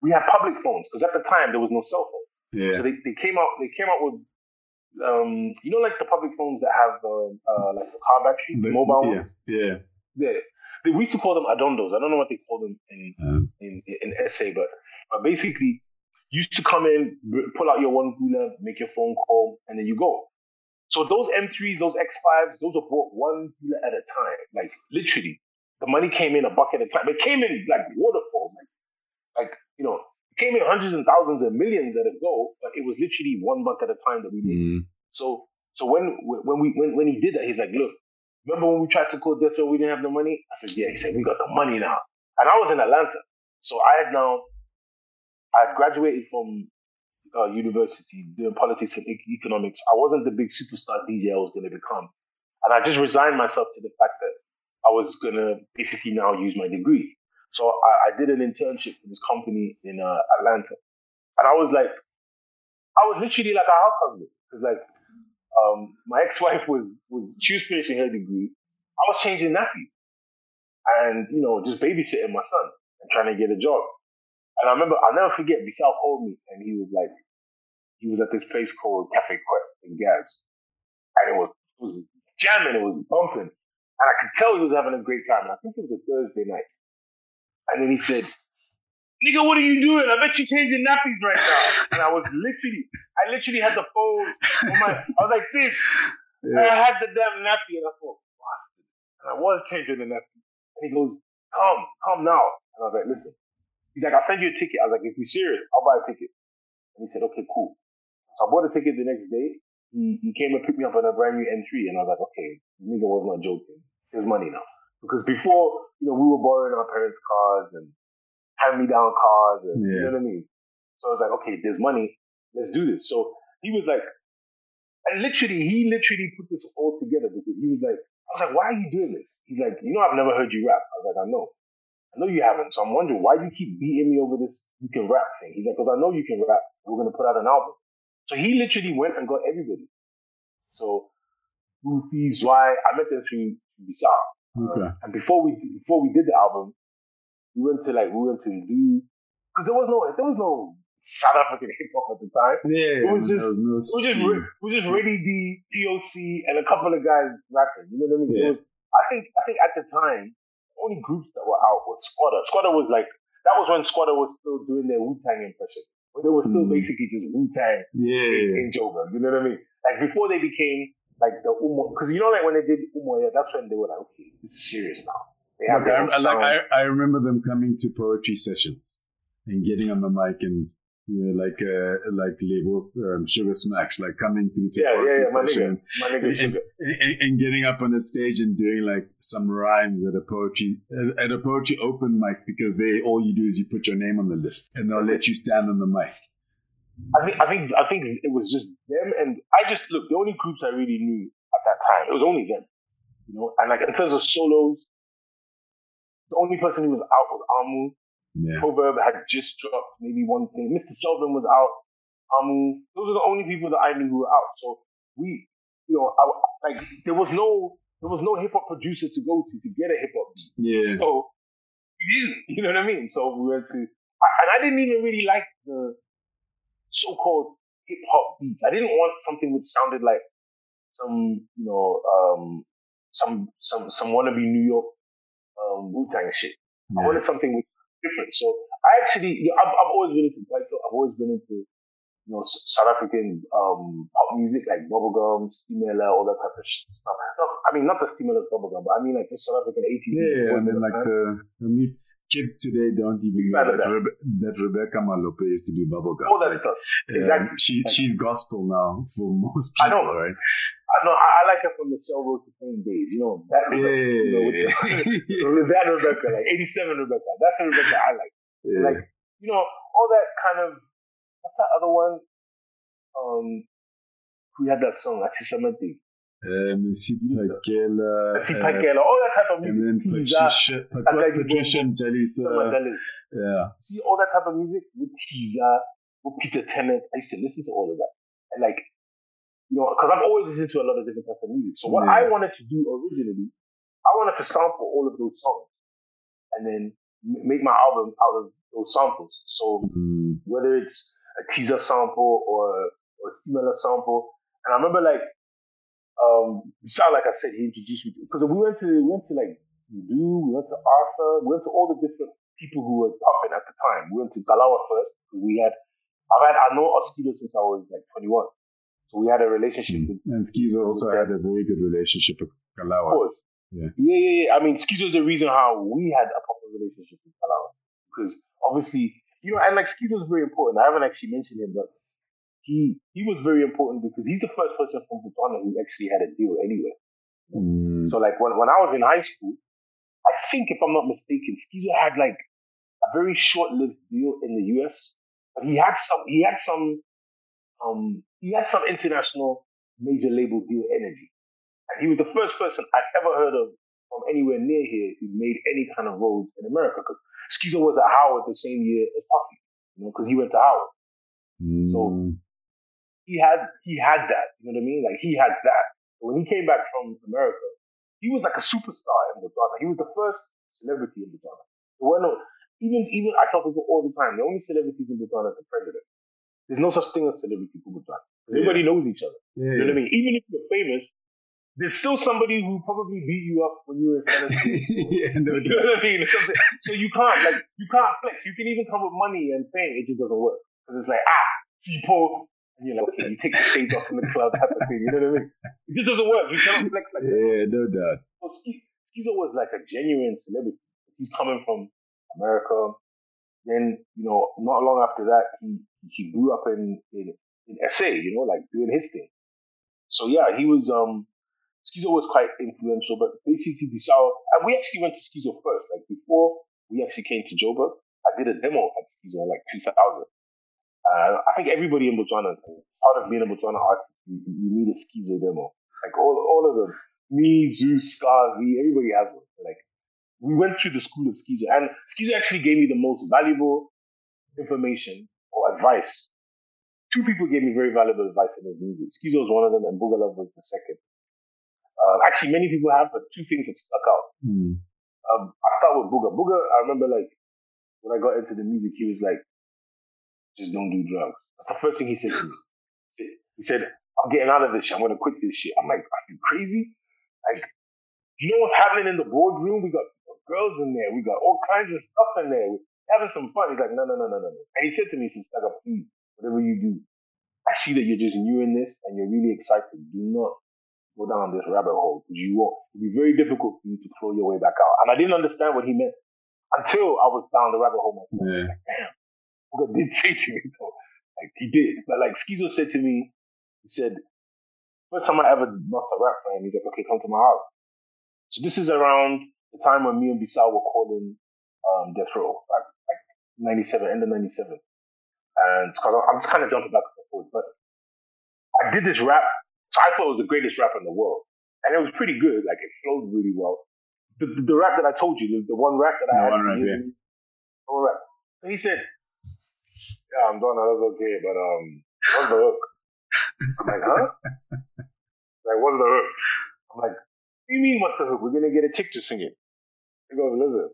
We had public phones because at the time there was no cell phone. Yeah. So they, they came out they came out with um you know like the public phones that have uh, uh like the car battery, the, mobile. Yeah. Yeah. Yeah. They, we used to call them adondos. I don't know what they call them in uh, in, in SA, but but basically, you used to come in, pull out your one pula, make your phone call, and then you go. So those M3s, those X5s, those are bought one pula at a time. Like literally, the money came in a bucket at a time. It came in like waterfalls, like like you know, it came in hundreds and thousands and millions at a go, but it was literally one buck at a time that we did. Mm. So so when when we when, when he did that, he's like, look, Remember when we tried to call Death Row, we didn't have the money? I said, yeah. He said, we got the money now. And I was in Atlanta. So I had now, I had graduated from uh, university doing politics and e- economics. I wasn't the big superstar DJ I was going to become. And I just resigned myself to the fact that I was going to basically now use my degree. So I, I did an internship with this company in uh, Atlanta. And I was like, I was literally like a house husband. Cause like, um, my ex-wife was, was, she was finishing her degree. I was changing nappies and, you know, just babysitting my son and trying to get a job. And I remember, I'll never forget, Michelle called me and he was like, he was at this place called Cafe Quest in Gabs. And it was, it was jamming, it was bumping. And I could tell he was having a great time. And I think it was a Thursday night. And then he said, nigga, what are you doing? I bet you changing nappies right now. And I was literally, I literally had the phone on my, I was like this. Yeah. And I had the damn nappy and I thought, bastard. And I was changing the nappy. And he goes, come, come now. And I was like, listen. He's like, I'll send you a ticket. I was like, if you're serious, I'll buy a ticket. And he said, okay, cool. So I bought a ticket the next day. He, he came and picked me up on a brand new M3 and I was like, okay, nigga was not joking. His money now. Because before, you know, we were borrowing our parents' cars and hand me down cars and yeah. you know what I mean? So I was like, okay, there's money, let's do this. So he was like, and literally, he literally put this all together because he was like, I was like, why are you doing this? He's like, you know, I've never heard you rap. I was like, I know. I know you haven't. So I'm wondering why do you keep beating me over this you can rap thing? He's like, because I know you can rap. We're going to put out an album. So he literally went and got everybody. So Goofy, Zwai, I met them through Bissau. Okay. Uh, and before we before we did the album, we went to like we went to do because there was no there was no South African hip hop at the time. Yeah, it was just no it was just it was just Ready D, POC, and a couple of guys rapping. You know what I mean? Yeah. Was, I think I think at the time only groups that were out was Skwatta. Skwatta was like that was when Skwatta was still doing their Wu Tang impression. When they were still mm. basically just Wu Tang yeah. in, in Joburg. You know what I mean? Like before they became like the Umo, because you know like when they did Umoya, that's when they were like, okay, it's serious now. Like, I, like I, I remember them coming to poetry sessions and getting on the mic and Yeah, like uh, like label um, Sugar Smacks, like coming through to Yeah, yeah, yeah, my session nigga, my nigga and, and, and getting up on the stage and doing like some rhymes at a poetry at a poetry open mic because they all you do is you put your name on the list and they'll let you stand on the mic. I think I think I think it was just them and I just look the only groups I really knew at that time it was only them, you know. And like in terms of solos, the only person who was out was Amu. Yeah. Proverb had just dropped maybe one thing. Mr. Selvin was out. Amu. Those are the only people that I knew who were out. So we, you know, I, like there was no there was no hip hop producer to go to to get a hip hop beat. Yeah. So we didn't, you know what I mean? So we went to, and I didn't even really like the so-called hip hop beat. I didn't want something which sounded like some, you know, um, some some some wannabe New York um, Wu Tang shit. I wanted something which different. So I actually, you know, I've, I've always been into Kwaito. I've always been into, you know, South African um, pop music like bubblegum, Steamella, all that type of stuff. No, I mean, not the Steamella bubblegum, but I mean like the South African 80s. Yeah, and then like the, the kids today don't even know that. Rebe- that Rebecca Malope used to do bubblegum. all that Like, stuff. um, exactly. she's gospel now for most people, I know. right? I know. I, I like her from the Shell Road to Fame days. You know that. Yeah, Rebecca, you know, the, that Rebecca, like '87 Rebecca. That's the Rebecca I like. yeah. Like you know, all that kind of. What's that other one? Um, we had that song, Achisamenti. Um, uh, Pakela, all that type of and then music. Patricia, like Patricia and Jalisa. Mandela. Yeah. See all that type of music with Teaser, with Peter Tennant. I used to listen to all of that. And like, you know, because I've always listened to a lot of different types of music. So what Yeah. I wanted to do originally, I wanted to sample all of those songs and then m- make my album out of those samples. So Mm. whether it's a teaser sample or or a similar sample. And I remember like um sound like I said he introduced me because we went to we went to like Lou, we went to Arthur, we went to all the different people who were popping at the time. We went to Kalawa first we had I've had I know Oskido since I was like twenty one. So we had a relationship with And Skizo also had a very good relationship with of course. Yeah. yeah, yeah, yeah. I mean, Skizo's the reason how we had a proper relationship with Kalawa. Because obviously, you know, and like Skizo's very important. I haven't actually mentioned him, but he he was very important because he's the first person from Botswana who actually had a deal anyway. Mm. So like when, when I was in high school, I think if I'm not mistaken, Skizo had like a very short-lived deal in the US, but he had some he had some um he had some international major label deal energy, and he was the first person I'd ever heard of from anywhere near here who made any kind of roads in America. Because Skizo was at Howard the same year as Puffy, you know, because he went to Howard. Mm. He had he had that, you know what I mean? Like he had that. When he came back from America, he was like a superstar in Botswana. He was the first celebrity in Botswana. Were no even even I tell people all the time, the only celebrities in Botswana is the president. There's no such thing as celebrity for Botswana. Everybody knows each other. Yeah. You know what I mean? Even if you're famous, there's still somebody who probably beat you up when you were in yeah, no You know what I mean? So you can't like you can't flex. You can even come with money and fame. It just doesn't work because it's like ah, see You're like okay, you take the shades off in the club type of thing. You know what I mean? It just doesn't work. You cannot flex like that. Yeah, no doubt. So Ski- Skizo was like a genuine celebrity. He's coming from America. Then you know, not long after that, he he grew up in in, in SA. You know, like doing his thing. So yeah, he was um. Skizo was quite influential, but basically Bissau, and we actually went to Skizo first. Like before we actually came to Joburg, I did a demo at Skizo in like 2000. Uh, I think everybody in Botswana, part of being a Botswana artist, you, you need a Skizo demo. Like all, all of them. Me, Zeus, Skazi, everybody has one. Like we went through the school of Skizo, and Skizo actually gave me the most valuable information or advice. Two people gave me very valuable advice in his music. Skizo was one of them, and Boogalove was the second. Uh, actually, many people have, but two things have stuck out. Mm. Um, I start with Booga. Booga, I remember like when I got into the music, he was like, "Just don't do drugs." That's the first thing he said to me. He said- "I'm getting out of this shit. I'm gonna quit this shit." I'm like, "Are you crazy? Like, you know what's happening in the boardroom? We got girls in there. We got all kinds of stuff in there. We're having some fun." He's like, "No, no, no, no, no." no." And he said to me, "He said, Stagga, please, whatever you do, I see that you're just new in this and you're really excited. Do not go down this rabbit hole because you won't. It'll be very difficult for you to claw your way back out. And I didn't understand what he meant until I was down the rabbit hole myself. Yeah. Damn, what did say to me though. Like he did. But like Skeezo said to me, he said, first time I ever bust a rap him, he's like, okay, come to my house. So this is around the time when me and Bisal were calling um, Death Row, like, like 97, end of 97. And cause I'm just kind of jumping back and forth, but I did this rap. So I thought it was the greatest rap in the world. And it was pretty good. Like it flowed really well. The, the, the rap that I told you, the, the one rap that I had. One rap, yeah. One rap. So he said, yeah, I'm done. That's okay. But, um, what's the hook? I'm like, huh? like, what's the hook? I'm like, what do you mean what's the hook? We're going to get a chick to sing it. He goes, listen,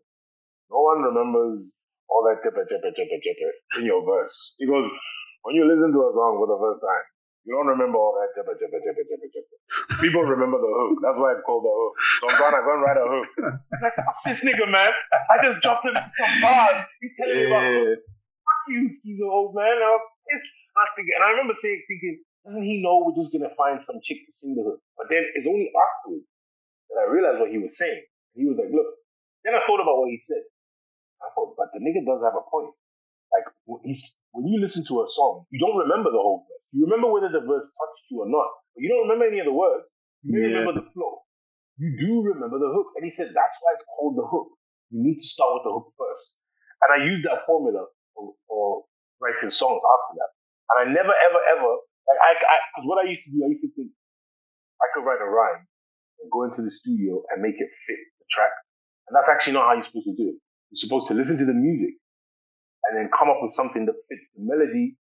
no one remembers all that tipper, tipper, tipper, tipper in your verse. He goes, when you listen to a song for the first time, you don't remember all that tipper, tipper, tipper, tipper, tipper. People remember the hook. That's why it's called the hook. So I'm go and write a hook. I'm like, fuck this nigga, man. I just dropped him some bars. He's telling me about hook. You, he's an old man. I'm pissed. And I remember saying, thinking, doesn't he know we're just gonna find some chick to sing the hook? But then it's only afterwards that I realized what he was saying. He was like, look, then I thought about what he said. I thought, but the nigga does have a point. Like he's, when you listen to a song, you don't remember the whole verse. You remember whether the verse touched you or not, but you don't remember any of the words. You Yeah. remember the flow. You do remember the hook. And he said that's why it's called the hook. You need to start with the hook first. And I used that formula for writing songs after that. And I never, ever, ever, like I, I, cause what I used to do, I used to think I could write a rhyme and go into the studio and make it fit the track. And that's actually not how you're supposed to do it. You're supposed to listen to the music and then come up with something that fits the melody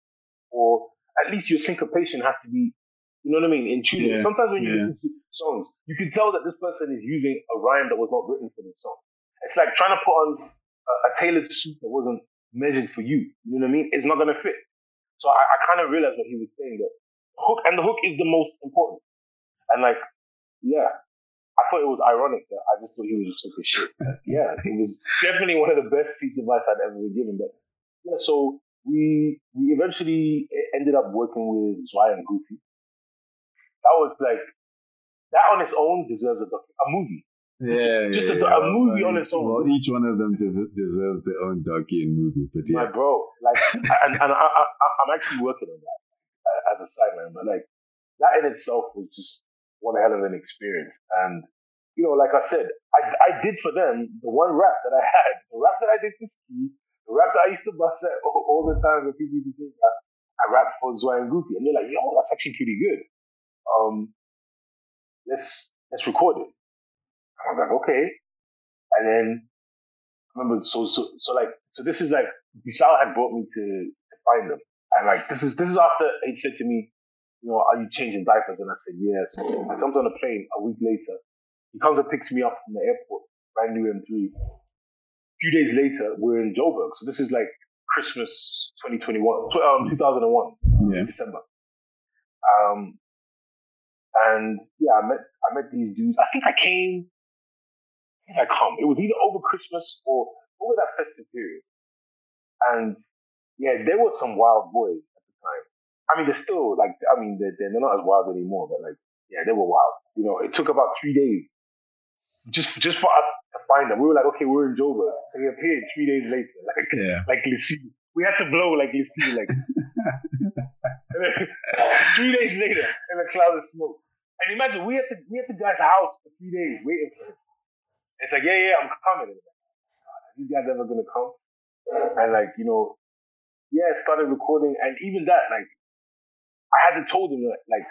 or at least your syncopation has to be, you know what I mean, in tune. Yeah, Sometimes when you yeah. listen to songs, you can tell that this person is using a rhyme that was not written for this song. It's like trying to put on a, a tailored suit that wasn't measured for you. You know what I mean? It's not to fit. So I, I kind of realized what he was saying that hook, and the hook is the most important. And like, yeah, I thought it was ironic that I just thought he was just talking shit. Yeah, it was definitely one of the best pieces of advice I'd ever been given. But yeah, so we we eventually ended up working with Zwai and Goofy. That was like that on its own deserves a a movie. Yeah, Just yeah, a- yeah. a movie on its own. Well, each one of them de- deserves their own donkey and movie, but My bro, like, and, and I, I'm actually working on that uh, as a sideman, but like that in itself was just one hell of an experience. And you know, like I said, I, I did for them the one rap that I had, the rap that I did for Ski, the rap that I used to bust at all, all the time when people used to say that. I rapped for Zwai and Goofy, and they're like, "Yo, that's actually pretty good. Um, let's let's record it." I was like, "Okay," and then I remember so so so like so this is like Bisal had brought me to, to find them, and like this is this is after he said to me, you know, are you changing diapers? And I said yes. I jumped on a plane a week later. He comes and picks me up from the airport, brand new M3. A few days later, we're in Joburg. So this is like Christmas 2021, um, 2001, Yeah. December. Um, and yeah, I met I met these dudes. I think I came. Did I come? It was either over Christmas or over that festive period. And yeah, there were some wild boys at the time. I mean, they're still like, I mean, they're, they're not as wild anymore, but like, yeah, they were wild. You know, it took about three days just just for us to find them. We were like, okay, we're in Joburg. They appeared three days later, like Yeah. like Lissi. We had to blow like Lissi, like three days later in a cloud of smoke. And imagine we had to we had the guy's house for three days waiting for him. It's like, yeah, yeah, I'm coming. Like, "God, Are these guys ever gonna come? And like, you know, yeah, I started recording, and even that, like, I hadn't told him that, like,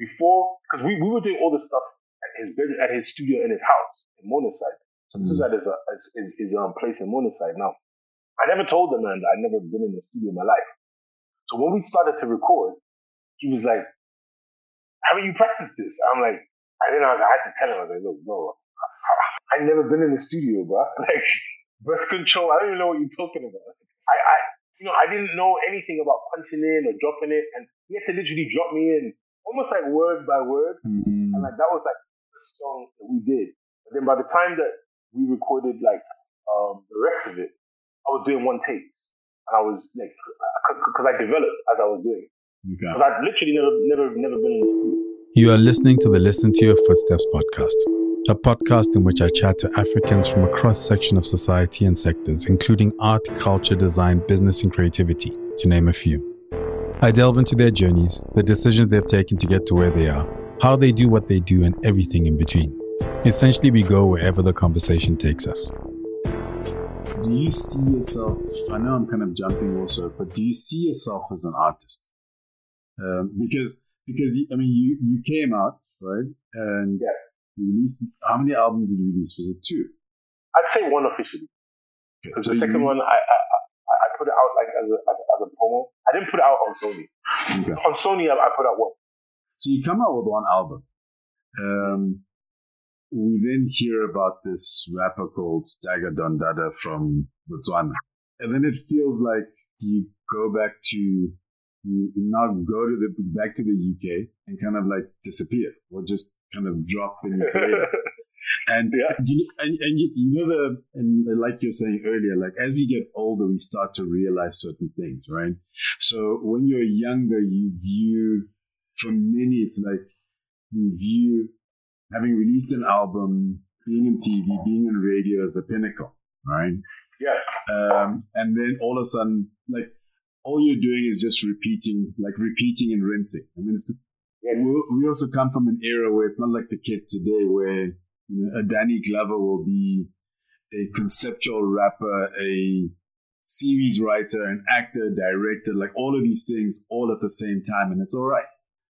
before, because we, we were doing all this stuff at his at his studio in his house in Morningside. So this is at his, uh, his, his, his um, place in Morningside. Now, I never told the man that I'd never been in the studio in my life. So when we started to record, he was like, haven't you practiced this? I'm like, I didn't know, I had to tell him, I was like, look, bro, I, I never been in the studio, bro. Like, breath control, I don't even know what you're talking about. I, I, you know, I didn't know anything about punching in or dropping it, and he had to literally drop me in, almost like word by word, Mm. and like that was like the song that we did. But then by the time that we recorded like um the rest of it, I was doing one take, and I was like, because I developed as I was doing, because I'd literally never, never, never been in the studio. You are listening to the Listen to Your Footsteps podcast, a podcast in which I chat to Africans from a cross section of society and sectors, including art, culture, design, business, and creativity, to name a few. I delve into their journeys, the decisions they've taken to get to where they are, how they do what they do, and everything in between. Essentially, we go wherever the conversation takes us. Do you see yourself? I know I'm kind of jumping also, but do you see yourself as an artist? Um, because because I mean, you you came out right, and yeah. You released. How many albums did you release? Was it two? I'd say one officially. Because okay. the second one, I, I I put it out like as a, as, as a promo. I didn't put it out on Sony. Okay. On Sony, I, I put out one. So you come out with one album. Um, we then hear about this rapper called Stagga Don Dada from Botswana. And then it feels like you go back to, you now go to the, back to the UK and kind of like disappear or just kind of drop in your career. And yeah. you, and, and you, you know the and like you're saying earlier, like as we get older, we start to realize certain things, right? So when you're younger, you view for many, it's like we view having released an album, being in TV, being on radio as the pinnacle, right? Yeah. Um, and then all of a sudden, like all you're doing is just repeating, like repeating and rinsing. I mean, it's the, yeah. we also come from an era where it's not like the kids today where you know, a Danny Glover will be a conceptual rapper, a series writer, an actor, director, like all of these things all at the same time, and it's all right.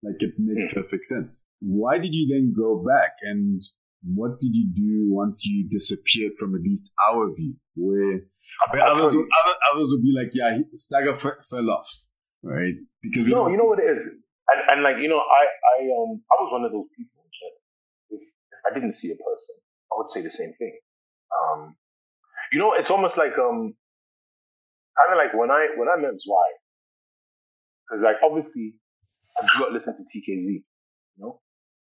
Like it makes hmm. perfect sense. Why did you then go back and what did you do once you disappeared from at least our view? Where, where others, would, other, others would be like, yeah, Stagga f- fell off, right? Because no, you know what it is, and, and like you know, I I um I was one of those people I didn't see a person, I would say the same thing. Um, you know, it's almost like um, kind of like when I when I met Zwai, because like obviously I grew up listening to TKZ, you know.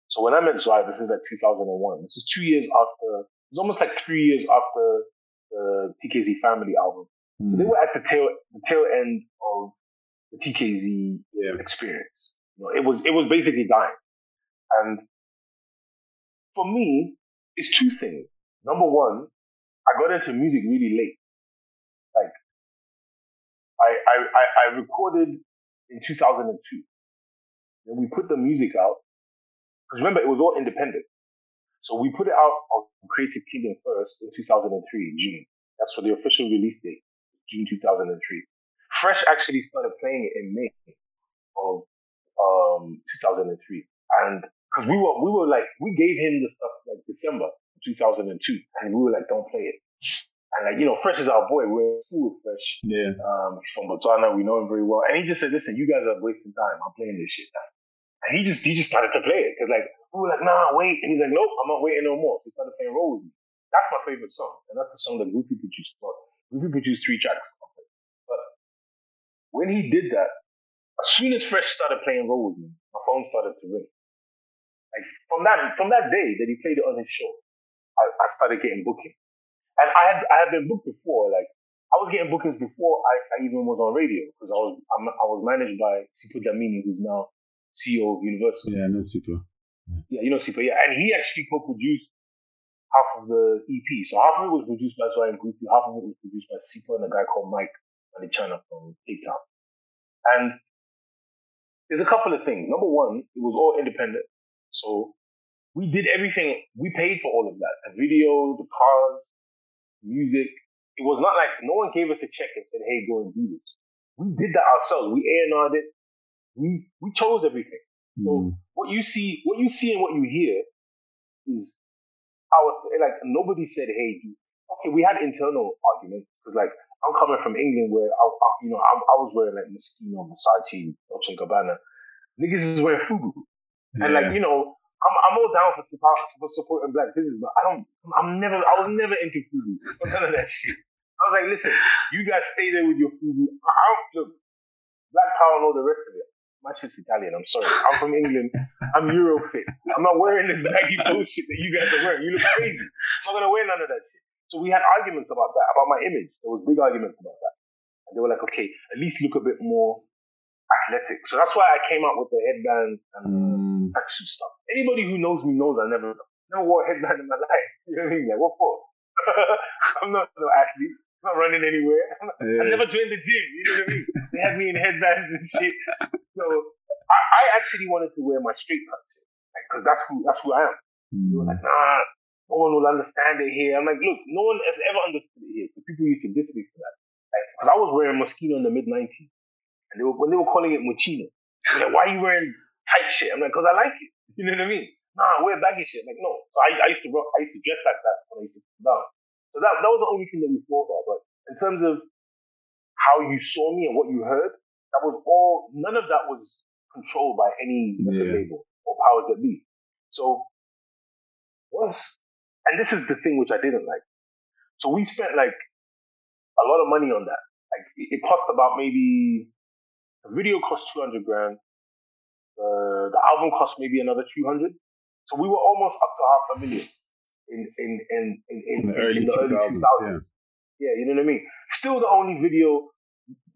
So when I met Zwai, this is like 2001. This is two years after. It's almost like three years after the TKZ Family album. Mm. So they hmm. were at the tail the tail end of the TKZ yeah. experience. You know, it was it was basically dying, and for me, it's two things. Number one, I got into music really late. Like, I, I, I, I recorded in 2002. And we put the music out. Because remember, it was all independent. So we put it out on Creative Kingdom first in 2003, June. That's for the official release date, June 2003. Fresh actually started playing it in May of um, 2003. And because we were, we were like, we gave him the stuff like December 2002, and we were like, don't play it. And like, you know, Fresh is our boy. We're cool with Fresh. Yeah. Um, he's from Botswana. We know him very well. And he just said, listen, you guys are wasting time. I'm playing this shit. And he just, he just started to play it. Cause like, we were like, nah, wait. And he's like, nope, I'm not waiting no more. So he started playing Roll With Me. That's my favorite song. And that's the song that Goofy produced. But Goofy produced three tracks. But when he did that, as soon as Fresh started playing Roll With Me, my phone started to ring. Like from that from that day that he played it on his show, I, I started getting booking. And I had I had been booked before. Like I was getting bookings before I, I even was on radio because I was I'm, i was managed by Sipho Dlamini, who's now CEO of Universal. Yeah, I know Sipho. Yeah. yeah, you know Sipho. Yeah, and he actually co-produced half of the EP. So half of it was produced by Zwai and half of it was produced by Sipho and a guy called Mike China from Cape Town. And there's a couple of things. Number one, it was all independent. So we did everything. We paid for all of that. The video, the cars, music. It was not like no one gave us a check and said, "Hey, go and do this." We did that ourselves. We A and R'd it. We we chose everything. So mm. what you see, what you see, and what you hear is our like nobody said, "Hey, okay." We had internal arguments because like I'm coming from England where I, I you know I, I was wearing like Moschino, Versace, Dolce Gabbana. Niggas is wearing Fubu. Yeah. And like, you know, I'm, I'm all down for, for supporting black business, but I don't, I'm never, I was never into Fubu. None of that shit. I was like, listen, you guys stay there with your Fubu. I don't, look, black power and all the rest of it. My shit's Italian, I'm sorry. I'm from England. I'm Eurofit. I'm not wearing this baggy bullshit that you guys are wearing. You look crazy. I'm not gonna wear none of that shit. So we had arguments about that, about my image. There was big arguments about that. And they were like, okay, at least look a bit more athletic. So that's why I came out with the headband and mm. tracksuit stuff. Anybody who knows me knows I never never wore a headband in my life. You know what I mean? Like what for? I'm not no athlete. not running anywhere. Yeah. I never joined the gym. You know what I mean? they had me in headbands and shit. So I, I actually wanted to wear my street cut because like, that's who that's who I am. Mm. They were like, nah, no one will understand it here. I'm like, look, no one has ever understood it here. Because people used to diss me for that. Because like, I was wearing Moschino in the mid '90s, and they were, when they were calling it Moschino, like, why are you wearing tight shit? I'm like, because I like it. You know what I mean? Nah, wear baggy shit. I'm like, no. So I, I used to rock, I used to dress like that when I used to sit down. So that that was the only thing that we thought about. But in terms of how you saw me and what you heard, that was all. None of that was controlled by any yeah. label or powers that be. So once, and this is the thing which I didn't like. So we spent like a lot of money on that. Like it cost about maybe the video cost two hundred grand. The the album cost maybe another two hundred. So we were almost up to half a million in in in in, in, in the early two thousands. Yeah. yeah, you know what I mean. Still the only video,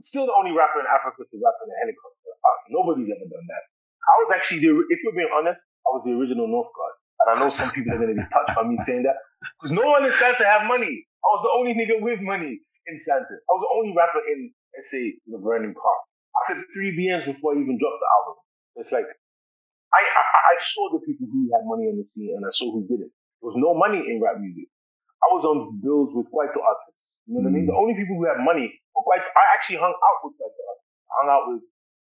still the only rapper in Africa to rap in a helicopter. Uh, nobody's ever done that. I was actually the, if you're being honest, I was the original Northgard. And I know some people are going to be touched by me saying that because no one in Sandton have money. I was the only nigga with money in Sandton. I was the only rapper in, let's say, the Vernon Park. I had three BMs before I even dropped the album. It's like I, I, I saw the people who had money on the scene and I saw who didn't. There was no money in rap music. I was on bills with kwaito artists. You know what mm. I mean? The only people who had money were kwaito. I actually hung out with kwaito artists. I hung out with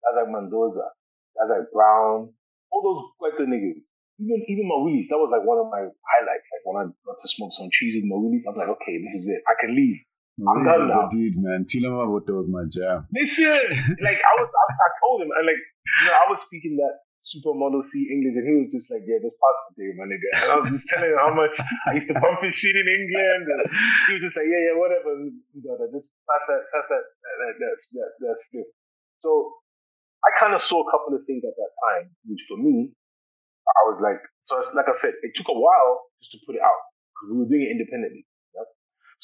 guys like Mandoza, guys like Brown, all those kwaito the niggas. Even even Mawillis, that was like one of my highlights. Like when I got to smoke some cheese with Mawillis, I'm like, okay, this is it. I can leave. I'm done now. Dude, man, Chula Mavuto was my jam. Listen, like I was, I, I told him, and like, you know, I was speaking that supermodel C English, and he was just like, "Yeah, just pass the day, my nigga." And I was just telling him how much I used to pump his shit in England, and he was just like, "Yeah, yeah, whatever." Just pass that, pass that, that, that, that, that, that stuff. So I kind of saw a couple of things at that time, which for me, I was like, so it's like I said, it took a while just to put it out because we were doing it independently. Yeah?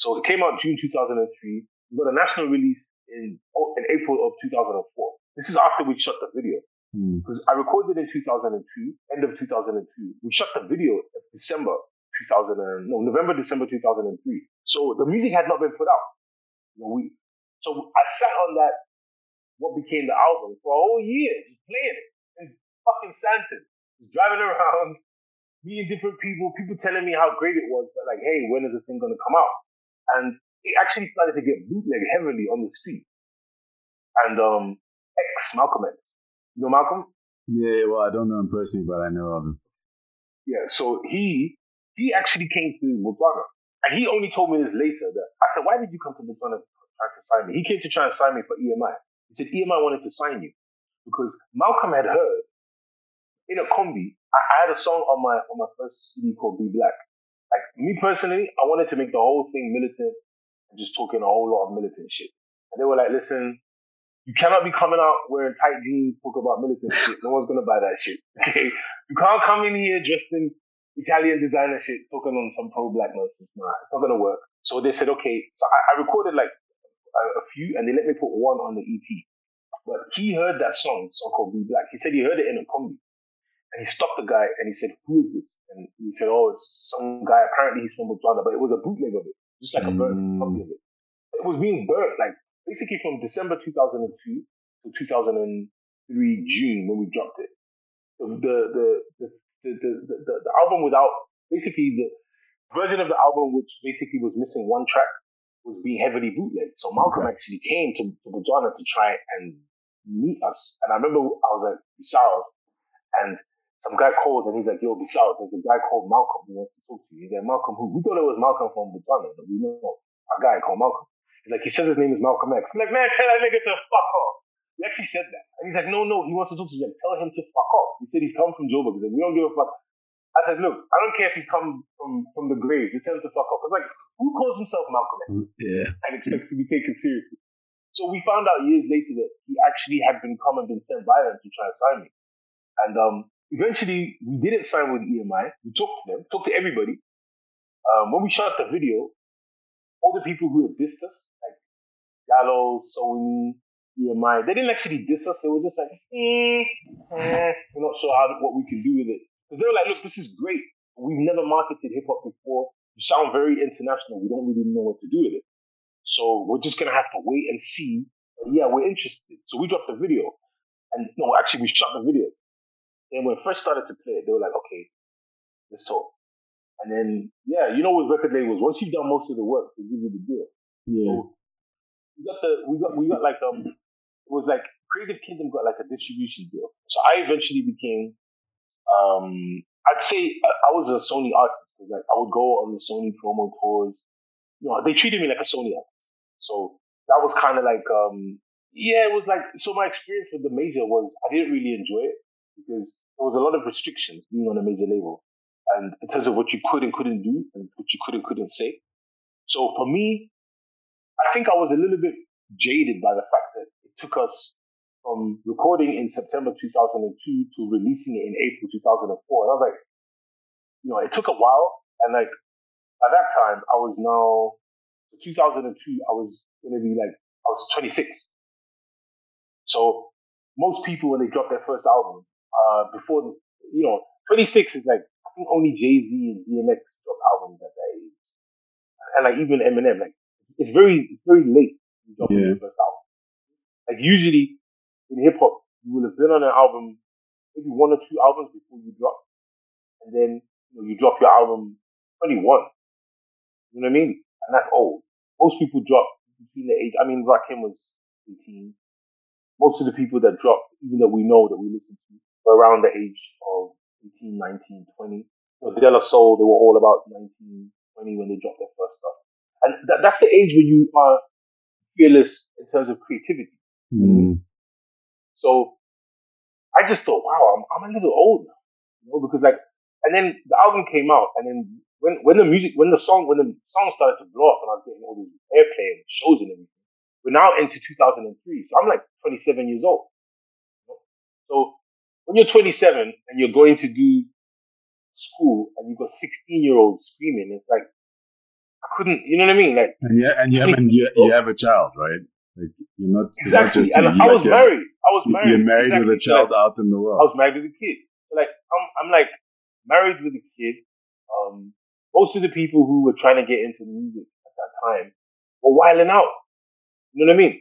So it came out June 2003. We got a national release in oh, in April of 2004. This is after we shot the video. Hmm. Because mm. I recorded in 2002, end of 2002. We shot the video in December 2000, no, November, December 2003. So the music had not been put out. You know, we, so I sat on that, what became the album for a whole year, just playing it in fucking Sandton, driving around, meeting different people, people telling me how great it was, but like, hey, when is this thing going to come out? And it actually started to get bootleg heavily on the street. And, um, X, Malcolm X, you know Malcolm? Yeah, well, I don't know him personally, but I know of him. Yeah, so he he actually came to Botswana, and he only told me this later. That I said, "Why did you come to Botswana trying to sign me?" He came to try and sign me for EMI. He said EMI wanted to sign you because Malcolm had heard in a combi. I, had a song on my on my first CD called Be Black. Like me personally, I wanted to make the whole thing militant and just talking a whole lot of militant shit. And they were like, "Listen, you cannot be coming out wearing tight jeans, talk about militant shit. No one's gonna buy that shit. Okay? You can't come in here dressed in Italian designer shit, talking on some pro black nonsense. Nah, it's not gonna work. So they said, okay. So I, I recorded like a, a, few, and they let me put one on the EP. But he heard that song, song called Be Black. He said he heard it in a combi. And he stopped the guy and he said, who is this? And he said, oh, it's some guy. Apparently he's from Botswana, but it was a bootleg of it. Just like a burnt copy of it. It was being burnt, like basically from December 2002 to 2003 June when we dropped it. The the the the, the, the, the, the album without basically the version of the album which basically was missing one track was being heavily bootlegged. So Malcolm okay. actually came to, to Botswana to try and meet us. And I remember I was at Bissau and some guy called and he's like, yo, Bissau, there's a guy called Malcolm who wants to talk to you. He's like, Malcolm who? We thought it was Malcolm from Botswana, but we know a guy called Malcolm. He's like, he says his name is Malcolm X. I'm like, man, tell that nigga to fuck off. We actually said that. And he's like, no, no, he wants to talk to you. Like, tell him to fuck off. He said he's come from Joburg. He's like, we don't give a fuck. I said, look, I don't care if he's come from, from the grave. Just tell him to fuck off. I was like, who calls himself Malcolm X? Mm, yeah. And expects to be taken seriously. So we found out years later that he actually had been come and been sent by them to try and sign me. And um, eventually we didn't sign with EMI. We talked to them, talked to everybody. Um, when we shot the video, all the people who had dissed us, like Gallo, Sony, EMI. They didn't actually diss us. They were just like, eh, eh, we're not sure how, what we can do with it. Because they were like, look, this is great. We've never marketed hip hop before. You sound very international. We don't really know what to do with it. So we're just gonna have to wait and see. But yeah, we're interested. So we dropped the video, and no, actually we shot the video. And when we first started to play it, they were like, okay, let's talk. And then, yeah, you know, with record labels, once you've done most of the work, they give you the deal. Yeah. So we got the, we got, we got like, um, it was like Creative Kingdom got like a distribution deal. So I eventually became, um, I'd say I was a Sony artist. Like I would go on the Sony promo tours. You know, they treated me like a Sony artist. So that was kind of like, um, yeah, it was like, so my experience with the major was I didn't really enjoy it because there was a lot of restrictions being on a major label and in terms of what you could and couldn't do and what you could and couldn't say. So for me, I think I was a little bit jaded by the fact that it took us from recording in September 2002 to releasing it in April 2004. And I was like, you know, it took a while. And like, by that time, I was now, 2002, I was going to be like, I was 26. So most people, when they drop their first album, uh, before, you know, 26 is like I think only Jay Z and DMX dropped albums at that age, and like even Eminem, like it's very it's very late to drop Yeah. your first album. Like usually in hip hop, you will have been on an album maybe one or two albums before you drop, and then you know you drop your album 21. You know what I mean? And that's old. Most people drop between the age. I mean, Rakim was 18. Most of the people that dropped, even that we know that we listen to, around the age of 18, 19, 20. You know, De La Soul, they were all about 19, 20 when they dropped their first stuff. And that, that's the age where you are fearless in terms of creativity. Mm. So I just thought, wow, I'm, I'm a little old now, you know, because like, and then the album came out, and then when when the music, when the song, when the song started to blow up, and I was getting all these airplay and shows and everything, we're now into 2003. So I'm like 27 years old. you know. So when you're 27 and you're going to do school and you've got 16 year olds screaming, it's like I couldn't, you know what I mean? Like And yeah, and you have, and you, you have a child, right? Like you're not it's not exactly. just And I was you're- married. I was married. You're married with a Exactly. So, like, child out in the world. I was married with a kid. So like I'm I'm like married with a kid. Um most of the people who were trying to get into music at that time were wilding out. You know what I mean?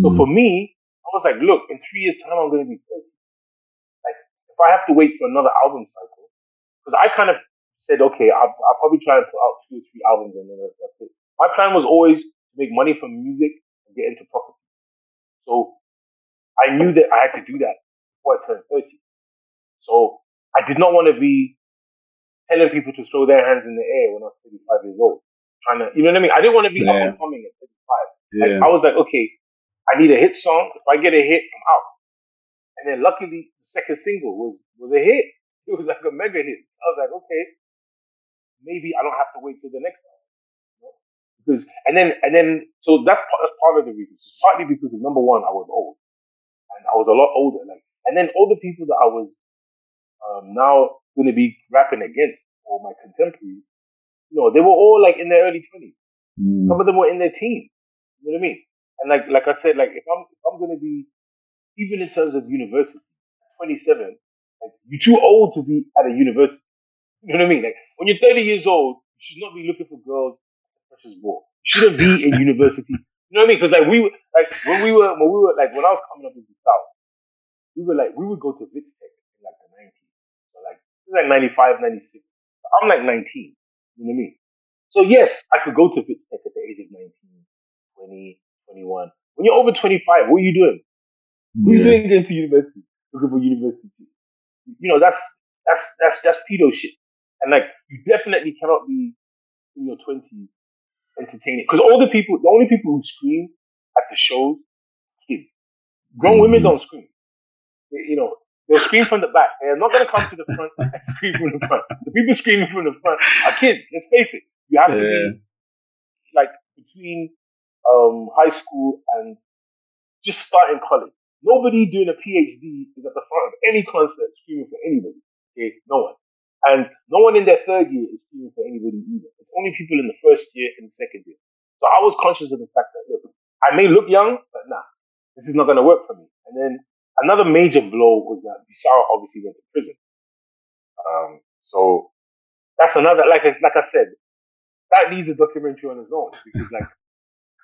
So Mm. for me, I was like, look, in three years time I'm gonna be 30. If I have to wait for another album cycle, because I kind of said, okay, I'll, I'll probably try and put out two or three albums and then that's that's it. My plan was always to make money from music and get into property. So I knew that I had to do that before I turned 30. So I did not want to be telling people to throw their hands in the air when I was 35 years old. Trying to, you know what I mean? I didn't want to be up and coming at 35. Like. I was like, okay, I need a hit song. If I get a hit, I'm out. And then luckily, second single was, was a hit. It was like a mega hit. I was like, okay, maybe I don't have to wait till the next album. You know? Because, and then, and then, so that's, part- that's part of the reason. It's partly because of number one, I was old. And I was a lot older. Like, and then all the people that I was, um, now going to be rapping against, or my contemporaries, you know, they were all like in their early 20s. Mm. Some of them were in their teens. You know what I mean? And like like I said, like if I'm if I'm gonna be even in terms of university, 27, like you're too old to be at a university. You know what I mean? Like when you're 30 years old, you should not be looking for girls the freshers ball. You shouldn't be in university. You know what I mean? Because like we were like when we were when we were like when I was coming up in the south, we were like we would go to Vitech in like the 90s. So like it was like 95, 96. I'm like 19. You know what I mean? So yes, I could go to Vitech at the age of 19, 20, 21. When you're over 25, what are you doing? What are you Yeah. doing going to university? Looking for university. You know, that's, that's, that's, that's pedo shit. And like, you definitely cannot be in your 20s entertaining. Cause all the people, the only people who scream at the shows, kids. Grown women Mhm. don't scream. They, you know, they'll scream from the back. They're not gonna come to the front and scream from the front. The people screaming from the front are kids. Let's face it. You have to Yeah. be like between um, high school and just starting college. Nobody doing a PhD is at the front of any concert screaming for anybody. Okay, no one. And no one in their third year is screaming for anybody either. It's only people in the first year and second year. So I was conscious of the fact that look, I may look young, but nah, this is not going to work for me. And then another major blow was that Bissau obviously went to prison. Um, so that's another, like like I said, that needs a documentary on its own because like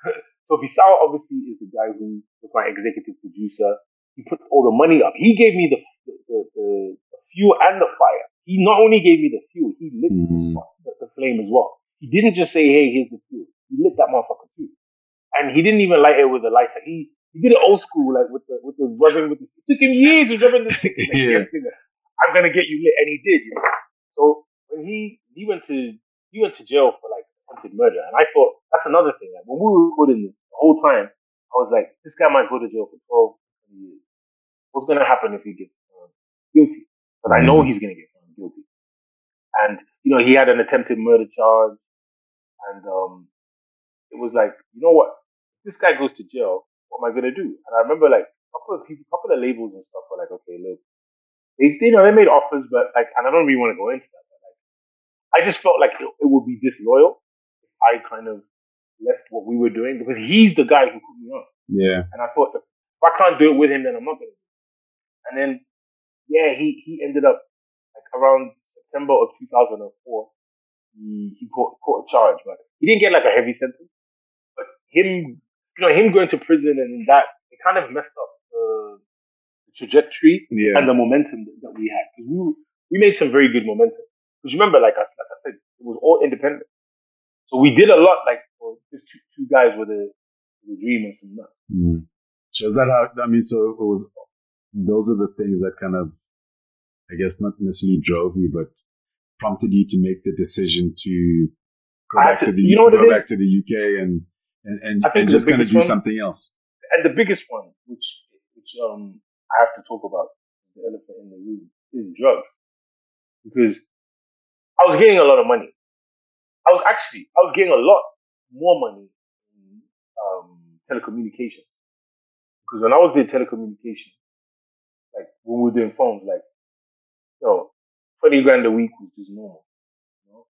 so Bisao obviously is the guy who was my executive producer. He put all the money up. He gave me the the, the, the fuel and the fire. He not only gave me the fuel, he lit Mhm. the, the flame as well. He didn't just say, "Hey, here's the fuel." He lit that motherfucker too, and he didn't even light it with a lighter. He he did it old school, like with the with the rubbing with the. It took him years to rubbing the. Like, Yeah. I'm gonna get you lit, and he did. You know? So when he he went to he went to jail for like attempted murder, and I thought that's another thing. Like when we were recording this whole time, I was like, this guy might go to jail for 12 years. What's gonna happen if he gets found guilty? Because I know he's gonna get found guilty. And you know he had an attempted murder charge, and um, it was like, you know what? If this guy goes to jail. What am I gonna do? And I remember like a couple of people, a couple of labels and stuff were like, okay, look, they you know they made offers, but like, and I don't really want to go into that, but like, I just felt like it, it would be disloyal if I kind of left what we were doing because he's the guy who put me on. Yeah. And I thought, if I can't do it with him, then I'm not going to. do it. And then, yeah, he, he ended up like around September of 2004. He, he caught, caught a charge, but he didn't get like a heavy sentence. But him, you know, him going to prison and that, it kind of messed up the, the trajectory Yeah. and the momentum that, that we had. 'Cause we, we made some very good momentum. Because remember, like I, like I said, it was all independent. So we did a lot, like, for just two, two guys with a, with a dream and some nuts. Mm. So is that how, I mean, so it was, those are the things that kind of, I guess, not necessarily drove you, but prompted you to make the decision to go back to to- the, you know go back to the UK and, and, and, and just kind of do one- something else. and the biggest one, which which um I have to talk about, the elephant in the room, is drugs. Because I was getting a lot of money. I was actually I was getting a lot more money in um, telecommunications. Because when I was doing telecommunications, like when we were doing phones, like yo, twenty grand a week was just normal. You know?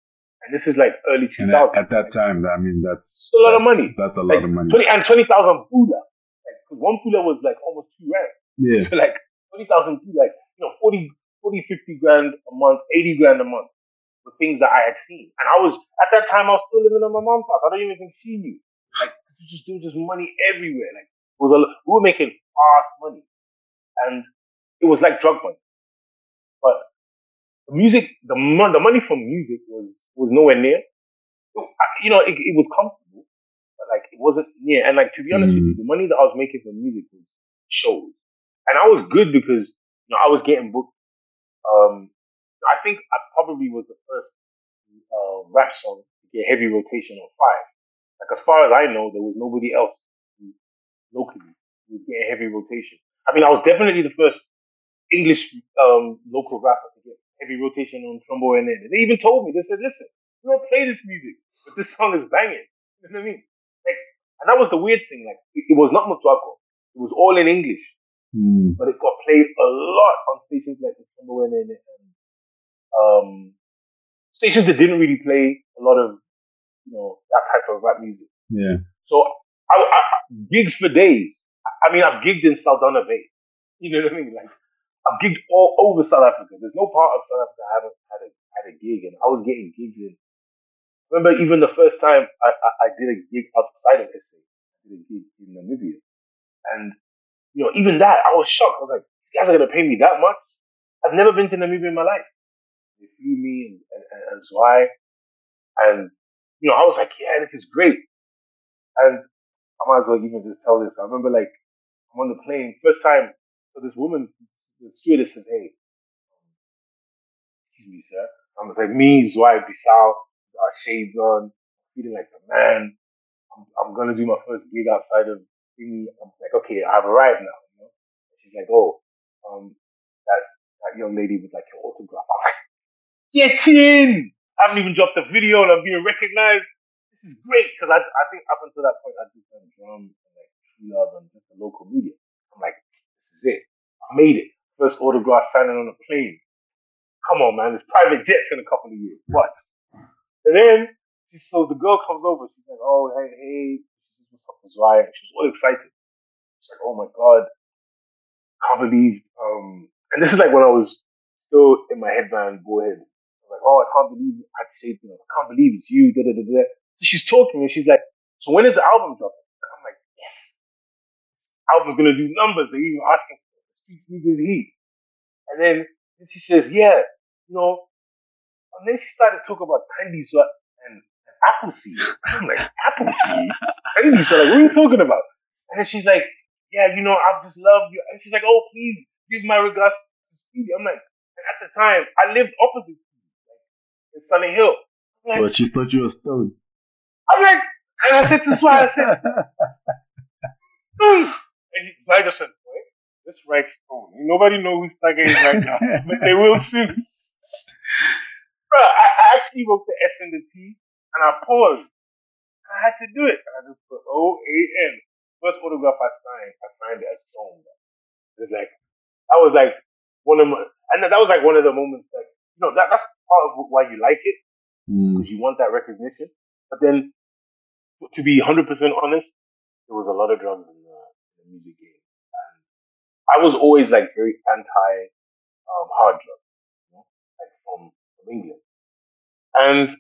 And this is like early two And at, at that time, I mean, that's a lot of money. That's a like lot of money. twenty and twenty thousand pula. Like one pula was like almost two rand. Yeah. So like 20,000, like, you know, 40, 40, 50 grand a month, 80 grand a month for things that I had seen. And I was, at that time, I was still living in my mom's house. I don't even think she knew. Like, just, there was just money everywhere. Like, was a, we were making fast money. And it was like drug money. But the music, the, mon- the money from music was, was nowhere near. It- you know, it, it was comfortable, but like, it wasn't near. And like, to be honest with you, the money that I was making from music was shows. And I was good because, you know, I was getting booked. Um, I think I probably was the first, uh, rap song to get heavy rotation on five. Like, as far as I know, there was nobody else who, locally who was getting heavy rotation. I mean, I was definitely the first English, um, local rapper to get heavy rotation on Trumbo and then. They even told me, they said, listen, we don't play this music, but this song is banging. You know what I mean? Like, and that was the weird thing. Like, it, it was not Mutuaco. It was all in English Mm. but it got played a lot on stations like the Timber and and um, stations that didn't really play a lot of you know that type of rap music. Yeah. So I, I, gigs for days. I mean, I've gigged in Saldanha Bay. You know what I mean? Like I've gigged all over South Africa. There's no part of South Africa I haven't had a had a gig, and I was getting gigs in. Remember, even the first time I, I, I did a gig outside of SA, I did a gig in Namibia, and you know, even that, I was shocked. I was like, "You guys are gonna pay me that much?" I've never been to Namibia in my life. They flew me and and, and, and Zwai, and you know, I was like, "Yeah, this is great." And I might as well even just tell this. I remember like I'm on the plane, first time. So this woman, the stewardess says, "Hey, excuse me, sir." I'm like, "Me, Zwai Bissau, our shades on, feeling like a man. I'm, I'm gonna do my first gig outside of thingy." I'm like, "Okay, I've arrived now." You know? She's like, "Oh, um, that that young lady with like your autograph." I was like, "Get in!" I haven't even dropped a video and I'm being recognized. This is great because I, I think up until that point I did some drums and like love and just the local media. I'm like, this is it. I made it. First autograph signing on a plane. Come on, man. There's private jets in a couple of years. What? And then, so the girl comes over. She's like, oh, hey, hey. This is what's up with Zaya. She was all excited. She's like, oh my God. Can't believe, um, and this is like when I was still in my headband, boyhead. I was like, oh, I can't believe I say, you know, I can't believe it's you, da da da da. So she's talking and she's like, So when is the album dropping? And I'm like, yes, this album's gonna do numbers. They're even asking for it. Street Niggas Heat. And then, then she says, yeah, you know, and then she started talking about candy sweat and, and apple seed. I'm like, apple seed? Candy sweat? Like, what are you talking about? And then she's like, yeah, you know, I just love you. And she's like, oh, please give my regards to Speedy. I'm like, and at the time, I lived opposite in Sunninghill. Like, but she thought you were stoned. I'm like, and I said to Swag, I said, mm. and he, so I just went, wait, this right stone. Nobody knows who Tiger is right now, but they will soon. Bro, I, I actually wrote the S and the T, and I paused. I had to do it. And I just put O A N first photograph I signed, I signed it as Stone. It's like that was like one of my, and that was like one of the moments like you know that that's part of why you like it because mm. you want that recognition. But then, to be hundred percent honest, there was a lot of drugs in the, in the music game, and I was always like very anti um, hard drugs, you know, like from from England, and